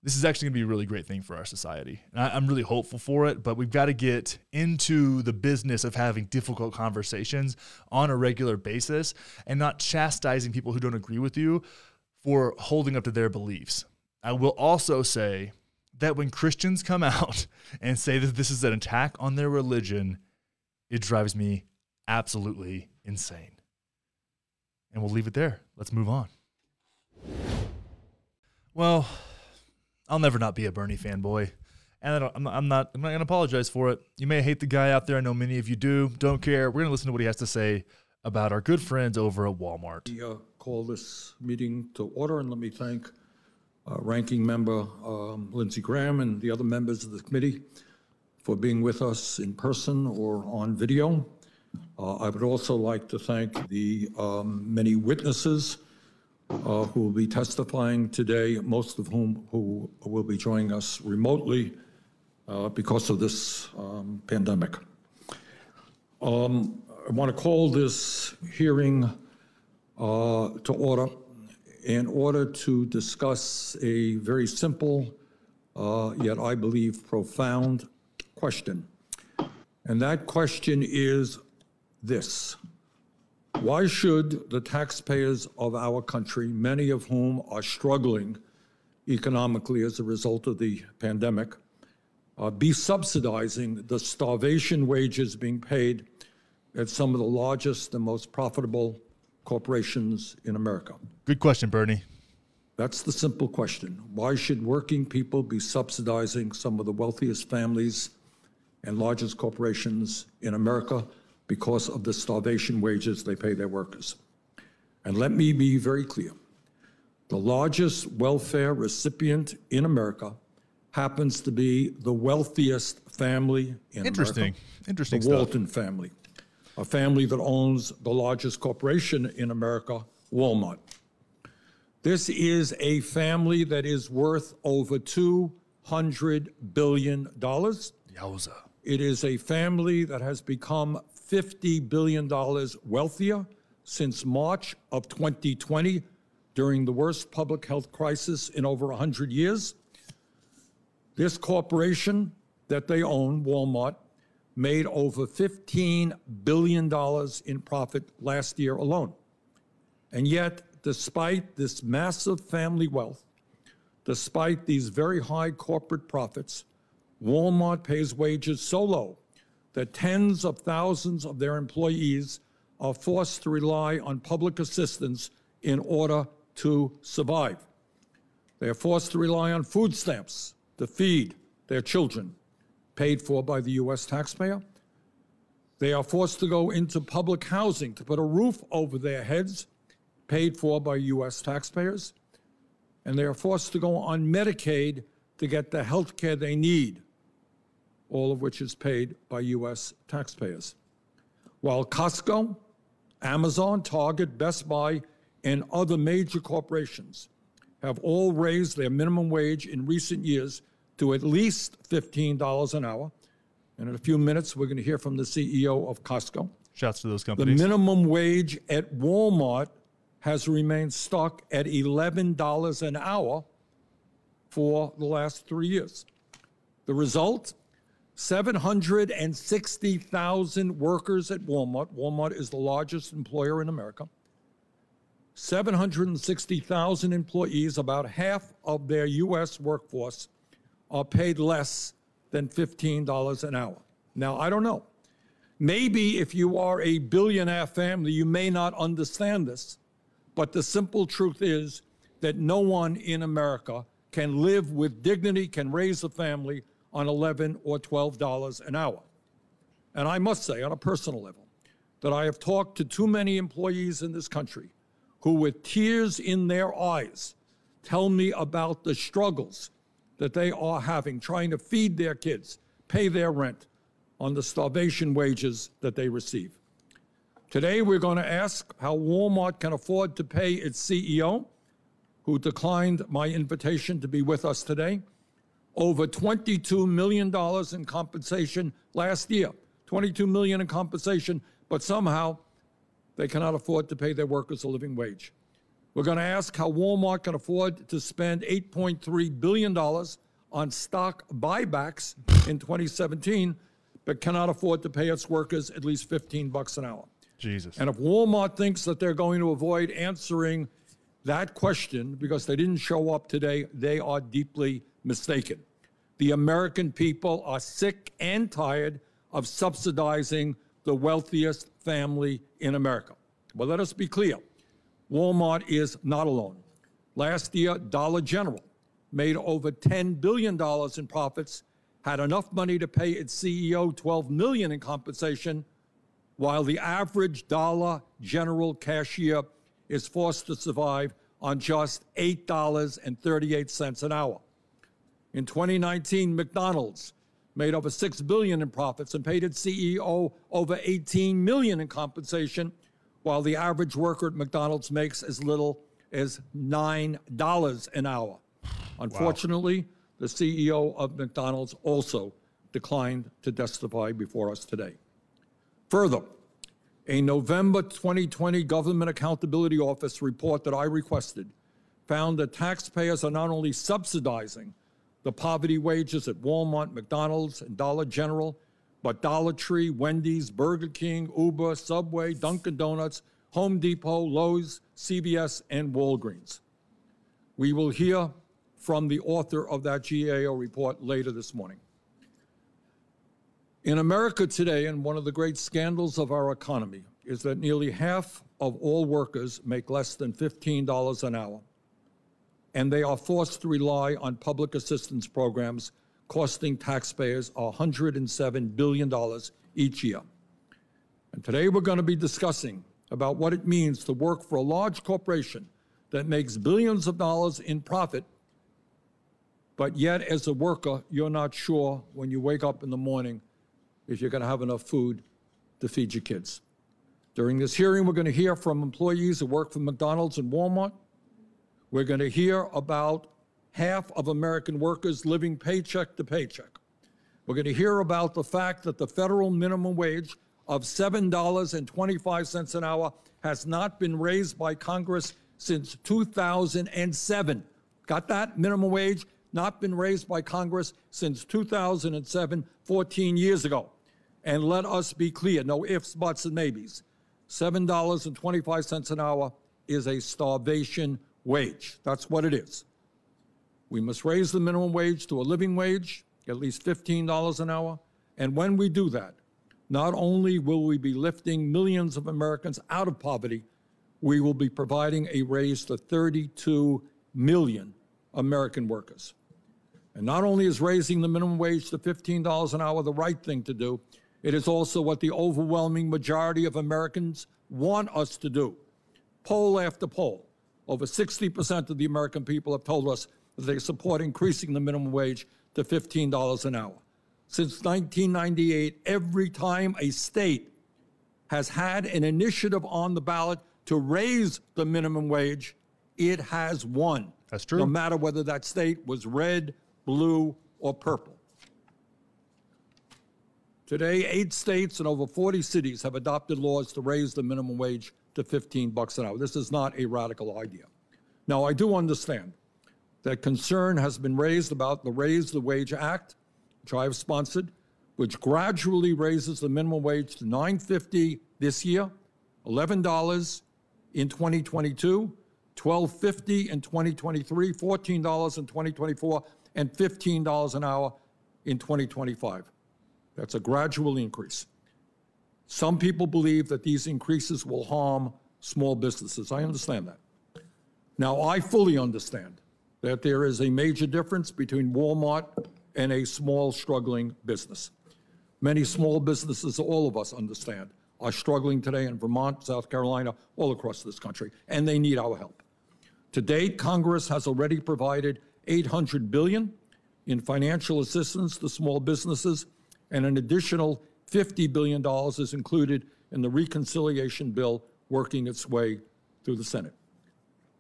this is actually going to be a really great thing for our society. And I, am really hopeful for it, but we've got to get into the business of having difficult conversations on a regular basis and not chastising people who don't agree with you for holding up to their beliefs. I will also say that when Christians come out and say that this is an attack on their religion, it drives me absolutely insane. And we'll leave it there. Let's move on. Well, I'll never not be a Bernie fanboy. And I'm not, I'm not, I'm not going to apologize for it. You may hate the guy out there. I know many of you do. Don't care. We're going to listen to what he has to say about our good friends over at Walmart. We uh, call this meeting to order, and let me thank uh, Ranking Member um, Lindsey Graham and the other members of the committee for being with us in person or on video. Uh, I would also like to thank the um, many witnesses uh, who will be testifying today, most of whom who will be joining us remotely uh, because of this um, pandemic. Um, I want to call this hearing uh, to order in order to discuss a very simple, uh, yet I believe profound question. And that question is this Why should the taxpayers of our country, many of whom are struggling economically as a result of the pandemic, uh, be subsidizing the starvation wages being paid at some of the largest and most profitable corporations in America? Good question, Bernie. That's the simple question. Why should working people be subsidizing some of the wealthiest families and largest corporations in America because of the starvation wages they pay their workers? And let me be very clear. The largest welfare recipient in America happens to be the wealthiest family in Interesting. America. Interesting. The Walton family a family that owns the largest corporation in America, Walmart. This is a family that is worth over $200 billion. Yowza. It is a family that has become $50 billion wealthier since March of 2020 during the worst public health crisis in over 100 years. This corporation that they own, Walmart, made over $15 billion in profit last year alone. And yet, despite this massive family wealth, despite these very high corporate profits, Walmart pays wages so low that tens of thousands of their employees are forced to rely on public assistance in order to survive. They are forced to rely on food stamps to feed their children, paid for by the U.S. taxpayer. They are forced to go into public housing to put a roof over their heads, paid for by U.S. taxpayers. And they are forced to go on Medicaid to get the health care they need, all of which is paid by U.S. taxpayers. While Costco, Amazon, Target, Best Buy, and other major corporations have all raised their minimum wage in recent years to at least $15 an hour. And in a few minutes, we're going to hear from the CEO of Costco. Shouts to those companies. The minimum wage at Walmart has remained stuck at $11 an hour for the last three years. The result 760,000 workers at Walmart. Walmart is the largest employer in America. 760,000 employees, about half of their U.S. workforce, are paid less than $15 an hour. Now, I don't know. Maybe if you are a billionaire family, you may not understand this, but the simple truth is that no one in America can live with dignity, can raise a family on 11 or 12 dollars an hour. And I must say, on a personal level, that I have talked to too many employees in this country who, with tears in their eyes, tell me about the struggles that they are having trying to feed their kids, pay their rent on the starvation wages that they receive. Today, we're going to ask how Walmart can afford to pay its CEO, who declined my invitation to be with us today, over $22 million in compensation last year. 22 million in compensation, but somehow they cannot afford to pay their workers a living wage. We're going to ask how Walmart can afford to spend $8.3 billion on stock buybacks in 2017, but cannot afford to pay its workers at least 15 bucks an hour. Jesus. And if Walmart thinks that they're going to avoid answering that question because they didn't show up today, they are deeply mistaken. The American people are sick and tired of subsidizing the wealthiest family in America. But let us be clear Walmart is not alone. Last year, Dollar General made over $10 billion in profits, had enough money to pay its CEO $12 million in compensation, while the average Dollar General cashier is forced to survive on just $8.38 an hour. In 2019, McDonald's made over $6 billion in profits and paid its CEO over 18 million in compensation, while the average worker at McDonald's makes as little as $9 an hour. Unfortunately, the CEO of McDonald's also declined to testify before us today. Further, a November 2020 Government Accountability Office report that I requested found that taxpayers are not only subsidizing the poverty wages at Walmart, McDonald's, and Dollar General, but Dollar Tree, Wendy's, Burger King, Uber, Subway, Dunkin' Donuts, Home Depot, Lowe's, CVS, and Walgreens. We will hear from the author of that GAO report later this morning. In America today, and one of the great scandals of our economy is that nearly half of all workers make less than $15 an hour, and they are forced to rely on public assistance programs costing taxpayers $107 billion each year. And today we're going to be discussing about what it means to work for a large corporation that makes billions of dollars in profit, but yet as a worker, you're not sure when you wake up in the morning if you're going to have enough food to feed your kids. During this hearing, we're going to hear from employees who work for McDonald's and Walmart. We're going to hear about half of American workers living paycheck to paycheck. We're going to hear about the fact that the federal minimum wage of $7.25 an hour has not been raised by Congress since 2007. Got that? Minimum wage not been raised by Congress since 2007, 14 years ago. And let us be clear no ifs, buts, and maybes. $7.25 an hour is a starvation wage. That's what it is. We must raise the minimum wage to a living wage, at least $15 an hour. And when we do that, not only will we be lifting millions of Americans out of poverty, we will be providing a raise to 32 million American workers. And not only is raising the minimum wage to $15 an hour the right thing to do, it is also what the overwhelming majority of Americans want us to do. Poll after poll, over 60% of the American people have told us they support increasing the minimum wage to $15 an hour. Since 1998, every time a state has had an initiative on the ballot to raise the minimum wage, it has won. That's true. No matter whether that state was red, blue, or purple. Today, eight states and over 40 cities have adopted laws to raise the minimum wage to 15 bucks an hour. This is not a radical idea. Now, I do understand that concern has been raised about the Raise the Wage Act, which I have sponsored, which gradually raises the minimum wage to $9.50 this year, $11 in 2022, $12.50 in 2023, $14 in 2024, and $15 an hour in 2025. That's a gradual increase. Some people believe that these increases will harm small businesses. I understand that. Now, I fully understand that there is a major difference between Walmart and a small, struggling business. Many small businesses, all of us understand, are struggling today in Vermont, South Carolina, all across this country, and they need our help. To date, Congress has already provided 800 billion in financial assistance to small businesses, and an additional 50 billion dollars is included in the reconciliation bill working its way through the Senate.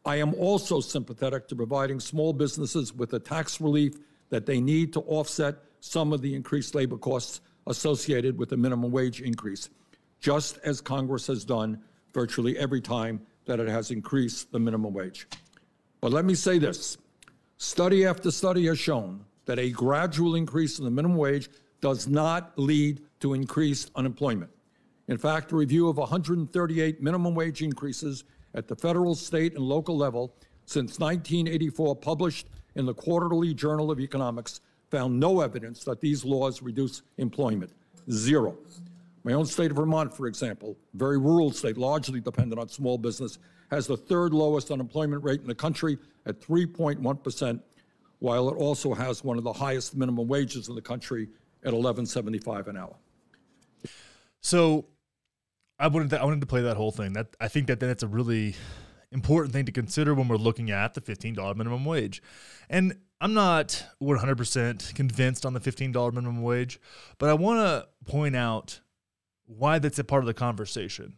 I am also sympathetic to providing small businesses with the tax relief that they need to offset some of the increased labor costs associated with the minimum wage increase, just as Congress has done virtually every time that it has increased the minimum wage. But let me say this study after study has shown that a gradual increase in the minimum wage does not lead to increased unemployment. In fact, a review of 138 minimum wage increases at the federal, state, and local level since 1984, published in the Quarterly Journal of Economics, found no evidence that these laws reduce employment. Zero. My own state of Vermont, for example, very rural state, largely dependent on small business, has the third lowest unemployment rate in the country at 3.1%, while it also has one of the highest minimum wages in the country at 11.75 an hour. So I wanted to, I wanted to play that whole thing. That I think that that's a really important thing to consider when we're looking at the $15 minimum wage. And I'm not 100% convinced on the $15 minimum wage, but I want to point out why that's a part of the conversation.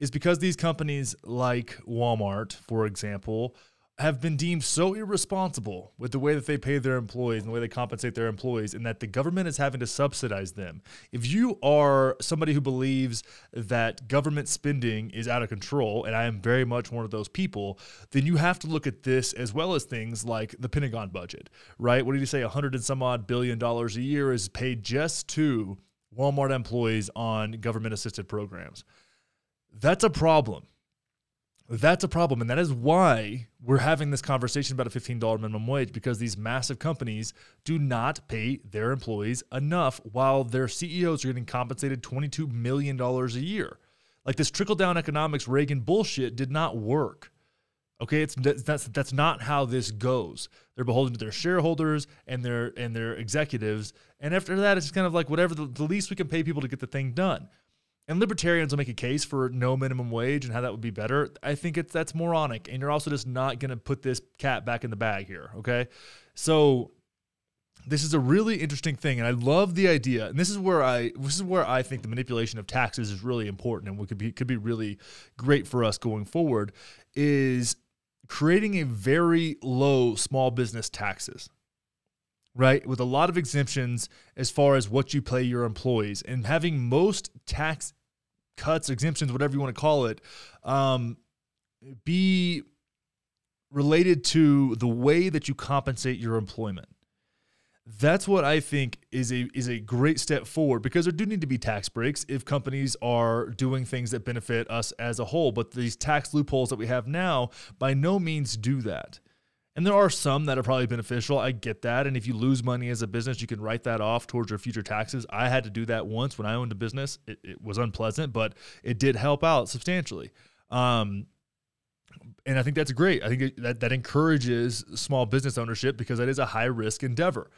Is because these companies like Walmart, for example, have been deemed so irresponsible with the way that they pay their employees and the way they compensate their employees, and that the government is having to subsidize them. If you are somebody who believes that government spending is out of control, and I am very much one of those people, then you have to look at this as well as things like the Pentagon budget, right? What did you say? A hundred and some odd billion dollars a year is paid just to Walmart employees on government assisted programs. That's a problem. That's a problem. And that is why we're having this conversation about a $15 minimum wage because these massive companies do not pay their employees enough while their CEOs are getting compensated $22 million a year. Like this trickle down economics Reagan bullshit did not work. Okay, it's that's that's not how this goes. They're beholden to their shareholders and their and their executives, and after that, it's kind of like whatever the, the least we can pay people to get the thing done. And libertarians will make a case for no minimum wage and how that would be better. I think it's that's moronic, and you're also just not going to put this cat back in the bag here. Okay, so this is a really interesting thing, and I love the idea. And this is where I this is where I think the manipulation of taxes is really important, and what could be could be really great for us going forward is creating a very low small business taxes right? With a lot of exemptions as far as what you pay your employees and having most tax cuts, exemptions, whatever you want to call it, um, be related to the way that you compensate your employment. That's what I think is a is a great step forward because there do need to be tax breaks if companies are doing things that benefit us as a whole. But these tax loopholes that we have now by no means do that. And there are some that are probably beneficial. I get that. And if you lose money as a business, you can write that off towards your future taxes. I had to do that once when I owned a business. It, it was unpleasant, but it did help out substantially. Um, and I think that's great. I think that that encourages small business ownership because that is a high risk endeavor.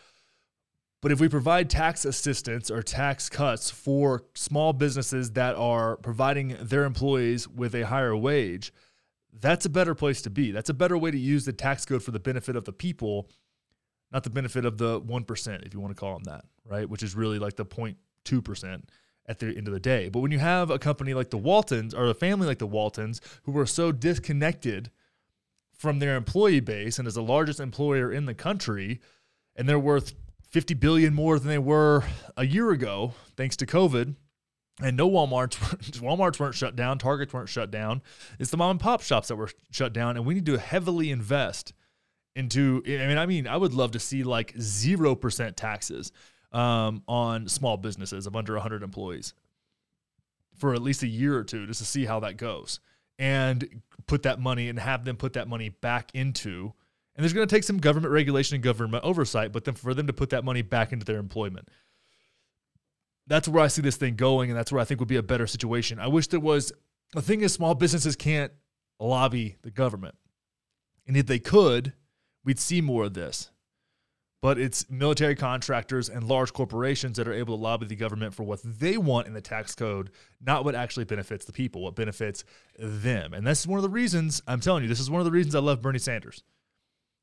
But if we provide tax assistance or tax cuts for small businesses that are providing their employees with a higher wage, that's a better place to be. That's a better way to use the tax code for the benefit of the people, not the benefit of the 1%, if you want to call them that, right? Which is really like the 0.2% at the end of the day. But when you have a company like the Waltons or a family like the Waltons who are so disconnected from their employee base and is the largest employer in the country, and they're worth 50 billion more than they were a year ago, thanks to COVID. And no Walmarts, Walmarts weren't shut down, Targets weren't shut down. It's the mom and pop shops that were shut down, and we need to heavily invest into. I mean, I mean, I would love to see like zero percent taxes um, on small businesses of under 100 employees for at least a year or two, just to see how that goes, and put that money and have them put that money back into and there's going to take some government regulation and government oversight, but then for them to put that money back into their employment. That's where I see this thing going, and that's where I think would be a better situation. I wish there was the thing is small businesses can't lobby the government. And if they could, we'd see more of this. But it's military contractors and large corporations that are able to lobby the government for what they want in the tax code, not what actually benefits the people, what benefits them. And that's one of the reasons I'm telling you, this is one of the reasons I love Bernie Sanders.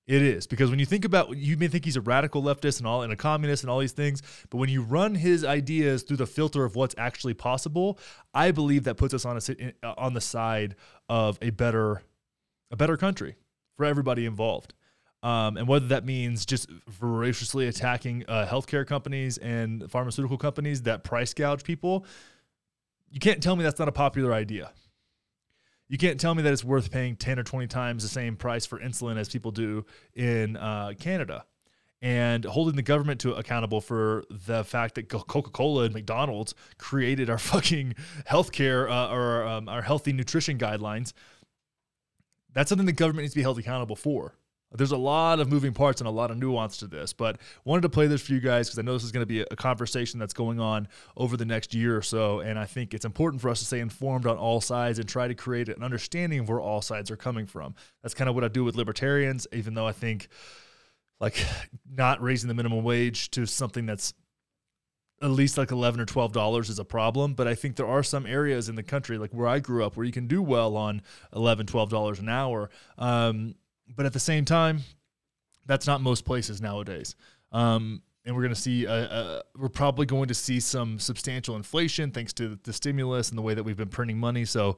It is because when you think about you may think he's a radical leftist and all and a communist and all these things, but when you run his ideas through the filter of what's actually possible, I believe that puts us on a on the side of a better a better country for everybody involved. Um, and whether that means just voraciously attacking uh, healthcare companies and pharmaceutical companies that price gouge people, you can't tell me that's not a popular idea you can't tell me that it's worth paying 10 or 20 times the same price for insulin as people do in uh, Canada. And holding the government to accountable for the fact that Coca Cola and McDonald's created our fucking healthcare uh, or um, our healthy nutrition guidelines. That's something the government needs to be held accountable for. There's a lot of moving parts and a lot of nuance to this, but wanted to play this for you guys because I know this is going to be a conversation that's going on over the next year or so. And I think it's important for us to stay informed on all sides and try to create an understanding of where all sides are coming from. That's kind of what I do with libertarians, even though I think like not raising the minimum wage to something that's at least like 11 or 12 dollars is a problem but i think there are some areas in the country like where i grew up where you can do well on 11 12 dollars an hour um, but at the same time, that's not most places nowadays. Um, and we're going to see, a, a, we're probably going to see some substantial inflation thanks to the stimulus and the way that we've been printing money. So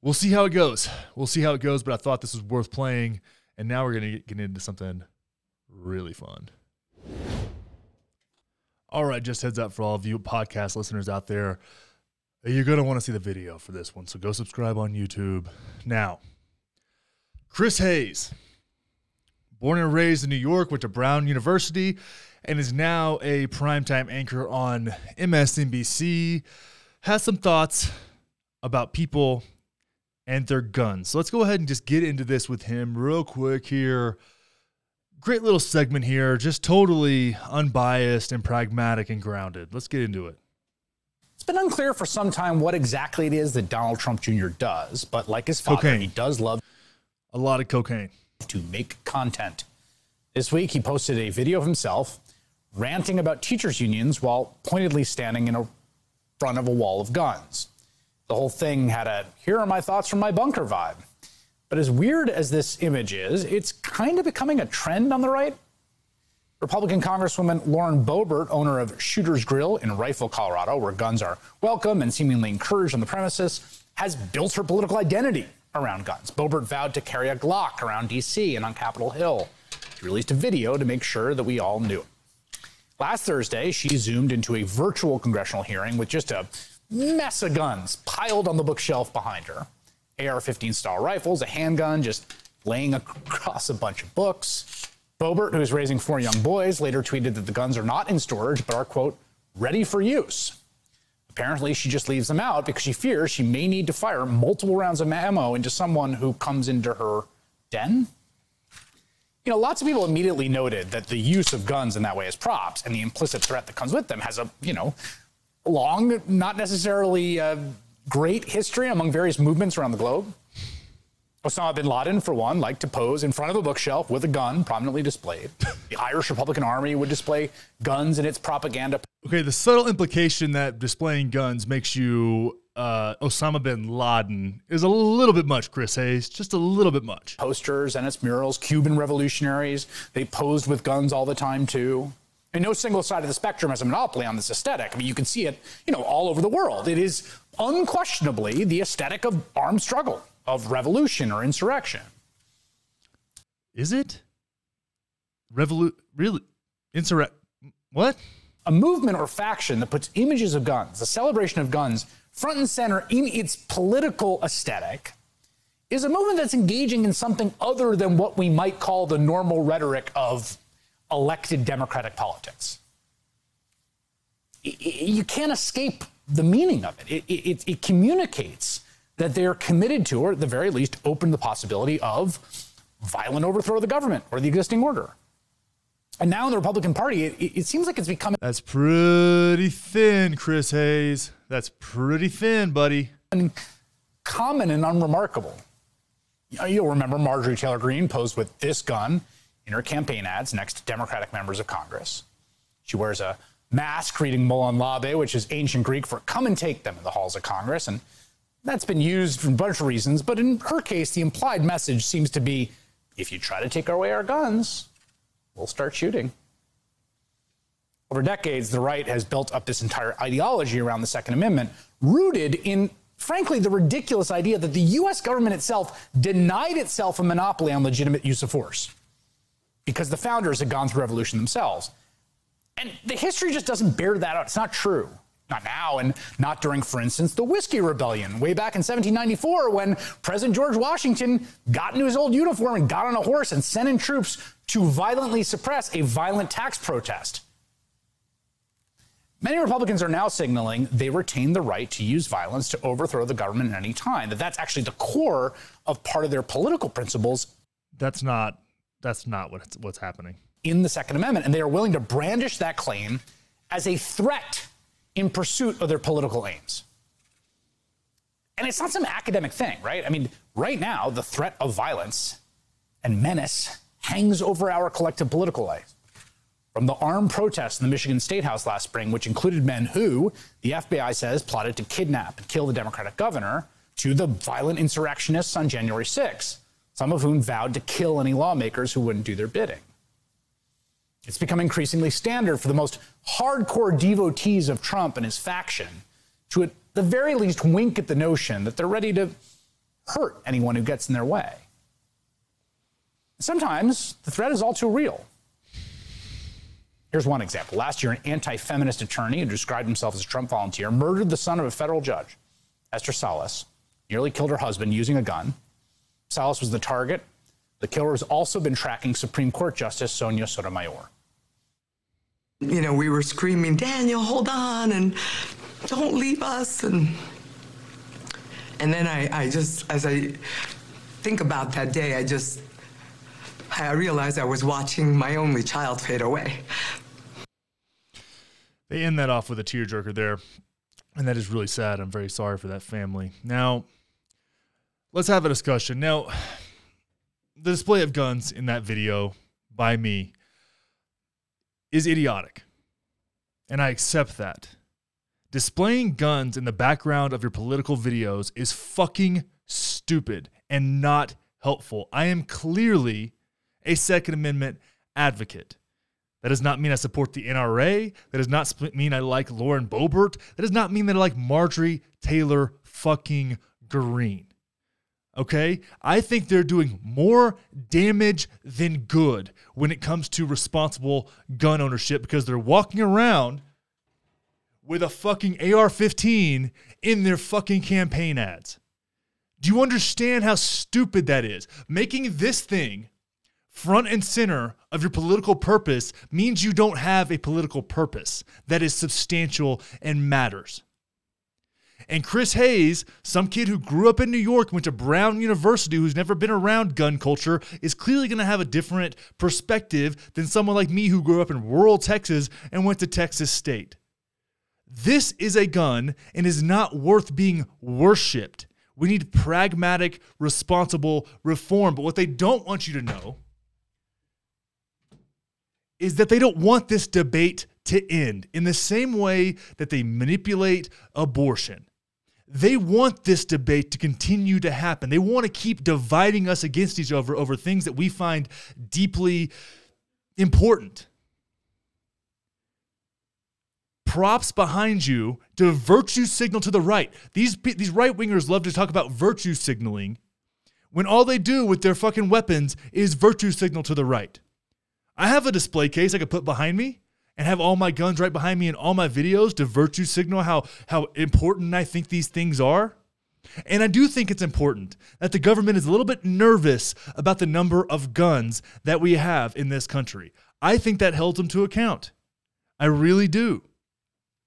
we'll see how it goes. We'll see how it goes. But I thought this was worth playing. And now we're going to get into something really fun. All right, just heads up for all of you podcast listeners out there. You're going to want to see the video for this one. So go subscribe on YouTube. Now, Chris Hayes, born and raised in New York, went to Brown University, and is now a primetime anchor on MSNBC, has some thoughts about people and their guns. So let's go ahead and just get into this with him real quick here. Great little segment here, just totally unbiased and pragmatic and grounded. Let's get into it. It's been unclear for some time what exactly it is that Donald Trump Jr. does, but like his father, Cocaine. he does love a lot of cocaine. To make content. This week, he posted a video of himself ranting about teachers' unions while pointedly standing in a front of a wall of guns. The whole thing had a here are my thoughts from my bunker vibe. But as weird as this image is, it's kind of becoming a trend on the right. Republican Congresswoman Lauren Boebert, owner of Shooter's Grill in Rifle, Colorado, where guns are welcome and seemingly encouraged on the premises, has built her political identity around guns. Boebert vowed to carry a Glock around D.C. and on Capitol Hill. She released a video to make sure that we all knew. Last Thursday, she zoomed into a virtual congressional hearing with just a mess of guns piled on the bookshelf behind her. AR 15 style rifles, a handgun, just laying across a bunch of books. Boebert, who is raising four young boys, later tweeted that the guns are not in storage, but are, quote, ready for use. Apparently, she just leaves them out because she fears she may need to fire multiple rounds of ammo into someone who comes into her den. You know, lots of people immediately noted that the use of guns in that way as props and the implicit threat that comes with them has a, you know, long, not necessarily uh, great history among various movements around the globe. Osama bin Laden, for one, liked to pose in front of a bookshelf with a gun prominently displayed. The Irish Republican Army would display guns in its propaganda. Okay, the subtle implication that displaying guns makes you uh, Osama bin Laden is a little bit much, Chris Hayes. Just a little bit much. Posters and its murals, Cuban revolutionaries, they posed with guns all the time, too. And no single side of the spectrum has a monopoly on this aesthetic. I mean, you can see it, you know, all over the world. It is unquestionably the aesthetic of armed struggle of revolution or insurrection. Is it? Revolu really? Insurrect? What? A movement or faction that puts images of guns, a celebration of guns, front and center in its political aesthetic is a movement that's engaging in something other than what we might call the normal rhetoric of elected democratic politics. You can't escape the meaning of it. It, it, it communicates that they're committed to, or at the very least, open the possibility of violent overthrow of the government or the existing order. And now in the Republican Party, it, it seems like it's becoming. That's pretty thin, Chris Hayes. That's pretty thin, buddy. Common and unremarkable. You'll remember Marjorie Taylor Greene posed with this gun in her campaign ads next to Democratic members of Congress. She wears a mask reading Molon Labe, which is ancient Greek for come and take them in the halls of Congress. And that's been used for a bunch of reasons, but in her case, the implied message seems to be if you try to take away our guns, we'll start shooting. Over decades, the right has built up this entire ideology around the Second Amendment, rooted in, frankly, the ridiculous idea that the US government itself denied itself a monopoly on legitimate use of force because the founders had gone through revolution themselves. And the history just doesn't bear that out. It's not true. Not now, and not during, for instance, the Whiskey Rebellion, way back in 1794, when President George Washington got into his old uniform and got on a horse and sent in troops to violently suppress a violent tax protest. Many Republicans are now signaling they retain the right to use violence to overthrow the government at any time. That that's actually the core of part of their political principles. That's not that's not what's what's happening in the Second Amendment, and they are willing to brandish that claim as a threat in pursuit of their political aims. And it's not some academic thing, right? I mean, right now, the threat of violence and menace hangs over our collective political life. From the armed protests in the Michigan State House last spring, which included men who, the FBI says, plotted to kidnap and kill the Democratic governor, to the violent insurrectionists on January 6, some of whom vowed to kill any lawmakers who wouldn't do their bidding. It's become increasingly standard for the most hardcore devotees of Trump and his faction to, at the very least, wink at the notion that they're ready to hurt anyone who gets in their way. Sometimes the threat is all too real. Here's one example. Last year, an anti feminist attorney who described himself as a Trump volunteer murdered the son of a federal judge, Esther Salas, nearly killed her husband using a gun. Salas was the target. The killer has also been tracking Supreme Court Justice Sonia Sotomayor you know, we were screaming, Daniel, hold on, and don't leave us. And and then I, I just, as I think about that day, I just, I realized I was watching my only child fade away. They end that off with a tearjerker there, and that is really sad. I'm very sorry for that family. Now, let's have a discussion. Now, the display of guns in that video by me is idiotic. And I accept that. Displaying guns in the background of your political videos is fucking stupid and not helpful. I am clearly a Second Amendment advocate. That does not mean I support the NRA. That does not mean I like Lauren Boebert. That does not mean that I like Marjorie Taylor fucking Greene. Okay? I think they're doing more damage than good when it comes to responsible gun ownership because they're walking around with a fucking AR 15 in their fucking campaign ads. Do you understand how stupid that is? Making this thing front and center of your political purpose means you don't have a political purpose that is substantial and matters. And Chris Hayes, some kid who grew up in New York, went to Brown University, who's never been around gun culture, is clearly going to have a different perspective than someone like me who grew up in rural Texas and went to Texas State. This is a gun and is not worth being worshiped. We need pragmatic, responsible reform. But what they don't want you to know is that they don't want this debate to end in the same way that they manipulate abortion. They want this debate to continue to happen. They want to keep dividing us against each other over things that we find deeply important. Props behind you to virtue signal to the right. These, these right wingers love to talk about virtue signaling when all they do with their fucking weapons is virtue signal to the right. I have a display case I could put behind me and have all my guns right behind me in all my videos to virtue signal how how important I think these things are. And I do think it's important that the government is a little bit nervous about the number of guns that we have in this country. I think that holds them to account. I really do.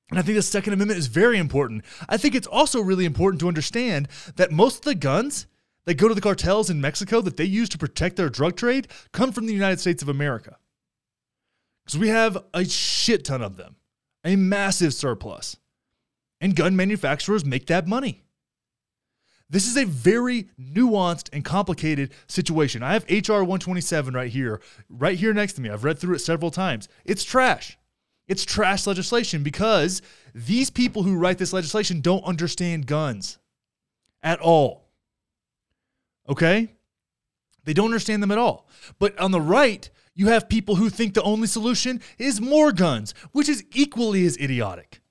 And I think the Second Amendment is very important. I think it's also really important to understand that most of the guns that go to the cartels in Mexico that they use to protect their drug trade come from the United States of America. Because we have a shit ton of them, a massive surplus. And gun manufacturers make that money. This is a very nuanced and complicated situation. I have HR 127 right here, right here next to me. I've read through it several times. It's trash. It's trash legislation because these people who write this legislation don't understand guns at all. Okay? They don't understand them at all. But on the right, you have people who think the only solution is more guns, which is equally as idiotic.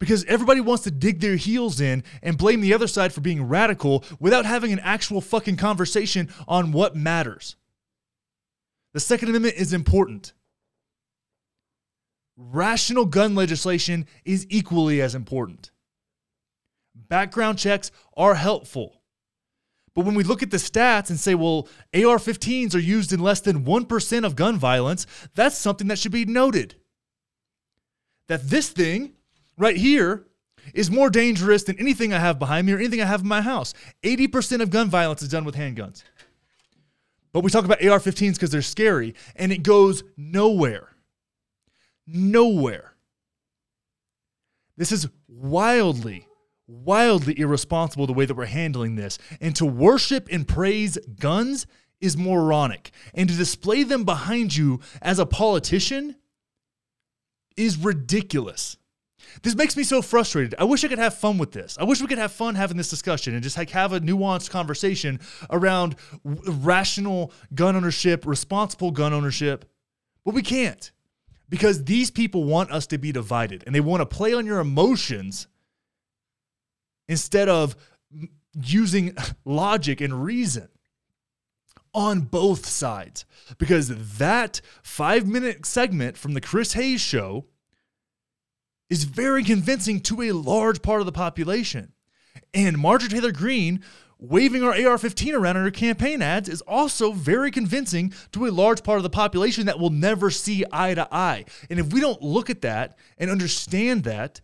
Because everybody wants to dig their heels in and blame the other side for being radical without having an actual fucking conversation on what matters. The Second Amendment is important. Rational gun legislation is equally as important. Background checks are helpful. But when we look at the stats and say, well, AR 15s are used in less than 1% of gun violence, that's something that should be noted. That this thing right here is more dangerous than anything I have behind me or anything I have in my house. 80% of gun violence is done with handguns. But we talk about AR 15s because they're scary, and it goes nowhere. Nowhere. This is wildly wildly irresponsible the way that we're handling this. And to worship and praise guns is moronic. And to display them behind you as a politician is ridiculous. This makes me so frustrated. I wish I could have fun with this. I wish we could have fun having this discussion and just like have a nuanced conversation around rational gun ownership, responsible gun ownership, but we can't because these people want us to be divided and they want to play on your emotions instead of using logic and reason on both sides. Because that five minute segment from the Chris Hayes show is very convincing to a large part of the population. And Marjorie Taylor Greene waving our AR 15 around in her campaign ads is also very convincing to a large part of the population that will never see eye to eye. And if we don't look at that and understand that,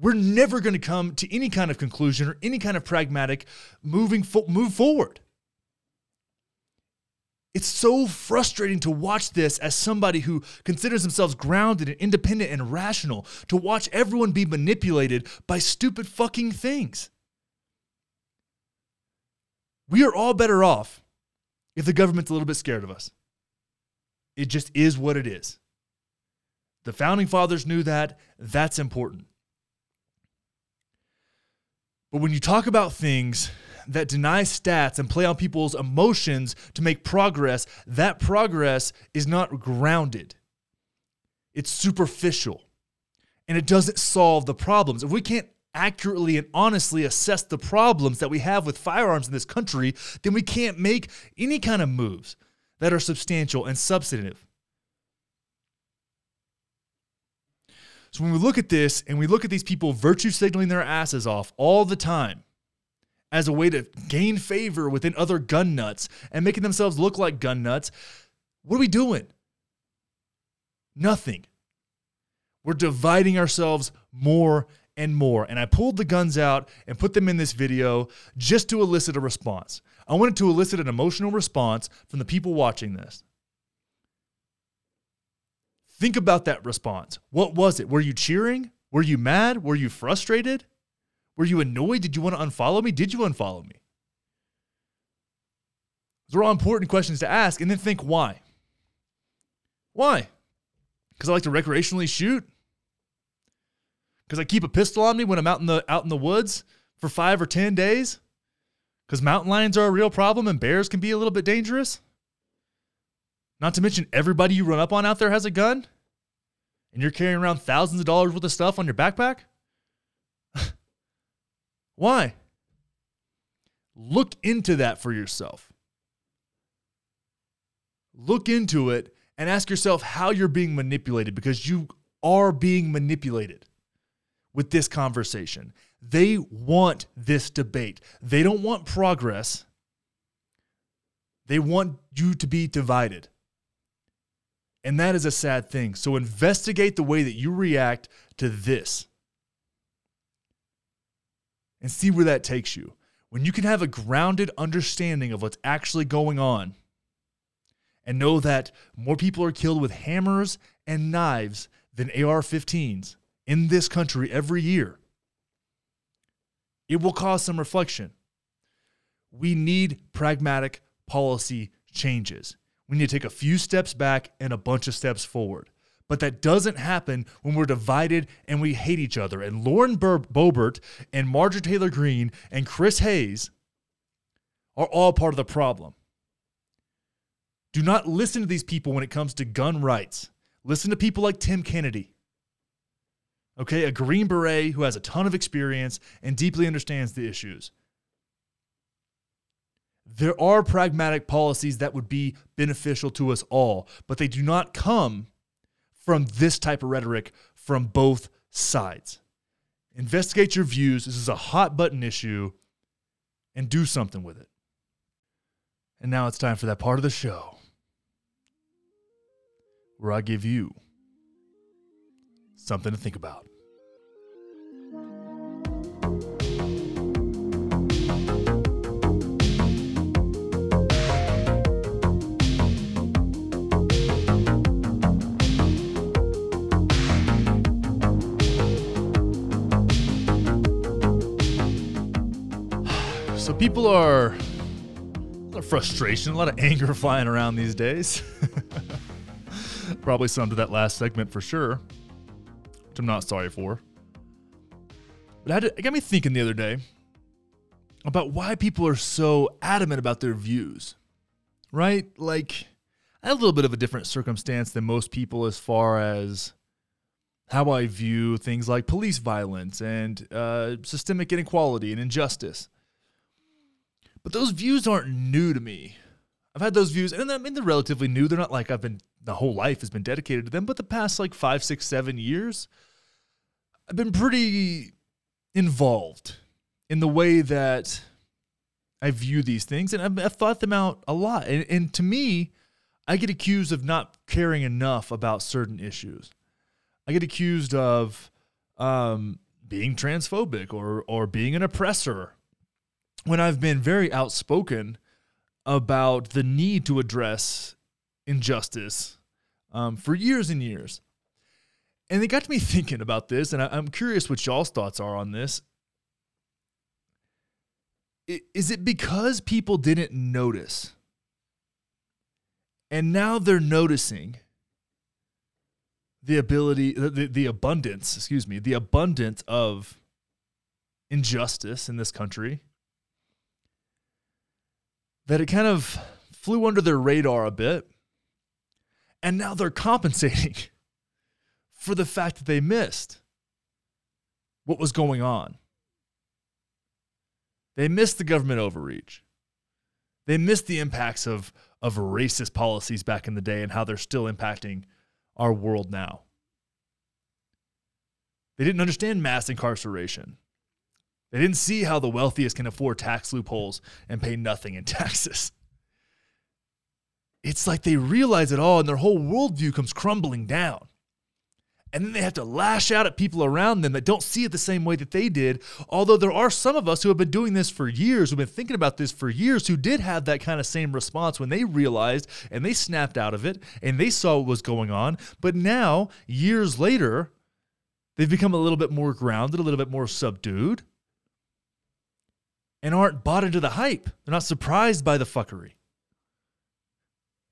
we're never going to come to any kind of conclusion or any kind of pragmatic moving fo- move forward. It's so frustrating to watch this as somebody who considers themselves grounded and independent and rational, to watch everyone be manipulated by stupid fucking things. We are all better off if the government's a little bit scared of us. It just is what it is. The founding fathers knew that. That's important. But when you talk about things that deny stats and play on people's emotions to make progress, that progress is not grounded. It's superficial and it doesn't solve the problems. If we can't accurately and honestly assess the problems that we have with firearms in this country, then we can't make any kind of moves that are substantial and substantive. So when we look at this and we look at these people virtue signaling their asses off all the time as a way to gain favor within other gun nuts and making themselves look like gun nuts. What are we doing? Nothing. We're dividing ourselves more and more. And I pulled the guns out and put them in this video just to elicit a response. I wanted to elicit an emotional response from the people watching this. Think about that response. What was it? Were you cheering? Were you mad? Were you frustrated? Were you annoyed? Did you want to unfollow me? Did you unfollow me? Those are all important questions to ask, and then think why. Why? Because I like to recreationally shoot? Because I keep a pistol on me when I'm out in the out in the woods for five or ten days? Because mountain lions are a real problem and bears can be a little bit dangerous? Not to mention everybody you run up on out there has a gun? And you're carrying around thousands of dollars worth of stuff on your backpack? Why? Look into that for yourself. Look into it and ask yourself how you're being manipulated because you are being manipulated with this conversation. They want this debate. They don't want progress. They want you to be divided. And that is a sad thing. So investigate the way that you react to this and see where that takes you. When you can have a grounded understanding of what's actually going on and know that more people are killed with hammers and knives than AR 15s in this country every year, it will cause some reflection. We need pragmatic policy changes. We need to take a few steps back and a bunch of steps forward. But that doesn't happen when we're divided and we hate each other. And Lauren Bur- Boebert and Marjorie Taylor Greene and Chris Hayes are all part of the problem. Do not listen to these people when it comes to gun rights. Listen to people like Tim Kennedy. Okay, a Green Beret who has a ton of experience and deeply understands the issues. There are pragmatic policies that would be beneficial to us all, but they do not come from this type of rhetoric from both sides. Investigate your views. This is a hot button issue and do something with it. And now it's time for that part of the show where I give you something to think about. So people are a lot of frustration, a lot of anger flying around these days. Probably some to that last segment for sure, which I'm not sorry for. But to, it got me thinking the other day about why people are so adamant about their views, right? Like, I had a little bit of a different circumstance than most people as far as how I view things like police violence and uh, systemic inequality and injustice. But those views aren't new to me. I've had those views, and I mean they're relatively new. They're not like I've been the whole life has been dedicated to them, but the past like five, six, seven years, I've been pretty involved in the way that I view these things, and I've, I've thought them out a lot. And, and to me, I get accused of not caring enough about certain issues. I get accused of um, being transphobic or or being an oppressor when I've been very outspoken about the need to address injustice um, for years and years. And it got me thinking about this, and I, am curious what y'all's thoughts are on this. Is it because people didn't notice? And now they're noticing the ability, the, the abundance, excuse me, the abundance of injustice in this country that it kind of flew under their radar a bit. And now they're compensating for the fact that they missed what was going on. They missed the government overreach. They missed the impacts of, of racist policies back in the day and how they're still impacting our world now. They didn't understand mass incarceration. They didn't see how the wealthiest can afford tax loopholes and pay nothing in taxes. It's like they realize it all and their whole worldview comes crumbling down. And then they have to lash out at people around them that don't see it the same way that they did. Although there are some of us who have been doing this for years, who've been thinking about this for years, who did have that kind of same response when they realized and they snapped out of it and they saw what was going on. But now, years later, they've become a little bit more grounded, a little bit more subdued, and aren't bought into the hype. They're not surprised by the fuckery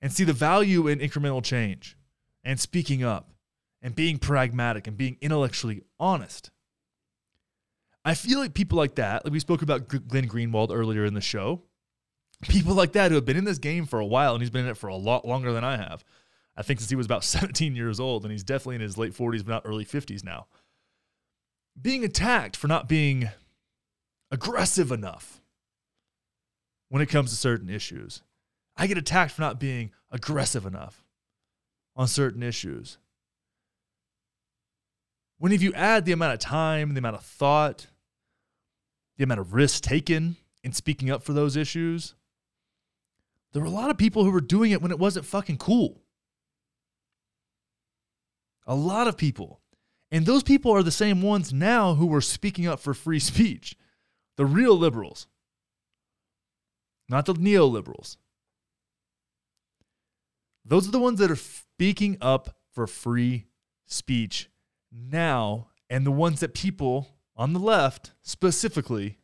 and see the value in incremental change and speaking up and being pragmatic and being intellectually honest. I feel like people like that, like we spoke about Glenn Greenwald earlier in the show, people like that who have been in this game for a while and he's been in it for a lot longer than I have. I think since he was about 17 years old and he's definitely in his late 40s, but not early 50s now. Being attacked for not being aggressive enough when it comes to certain issues. I get attacked for not being aggressive enough on certain issues. When if you add the amount of time, the amount of thought, the amount of risk taken in speaking up for those issues, there were a lot of people who were doing it when it wasn't fucking cool. A lot of people. And those people are the same ones now who are speaking up for free speech. The real liberals, not the neoliberals. Those are the ones that are speaking up for free speech now and the ones that people on the left specifically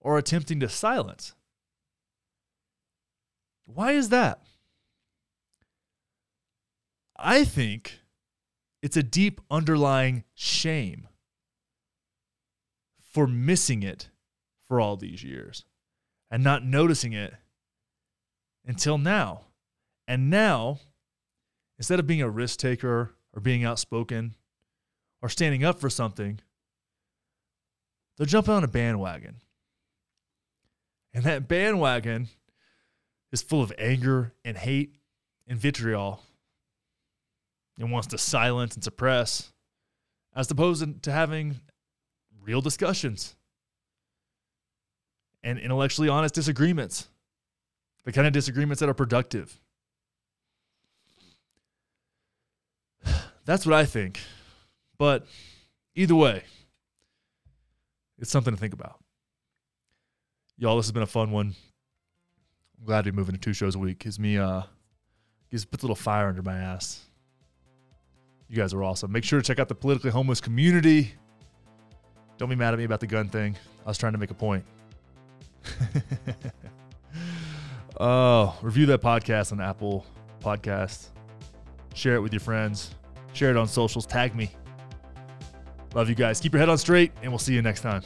are attempting to silence. Why is that? I think it's a deep underlying shame for missing it for all these years and not noticing it until now. And now, instead of being a risk taker or being outspoken or standing up for something, they're jumping on a bandwagon. And that bandwagon is full of anger and hate and vitriol and wants to silence and suppress as opposed to having real discussions and intellectually honest disagreements, the kind of disagreements that are productive. That's what I think. But either way, it's something to think about. Y'all, this has been a fun one. I'm glad to be moving to two shows a week. Gives me uh gives puts a little fire under my ass. You guys are awesome. Make sure to check out the politically homeless community. Don't be mad at me about the gun thing. I was trying to make a point. oh, review that podcast on Apple Podcasts. Share it with your friends. Share it on socials. Tag me. Love you guys. Keep your head on straight, and we'll see you next time.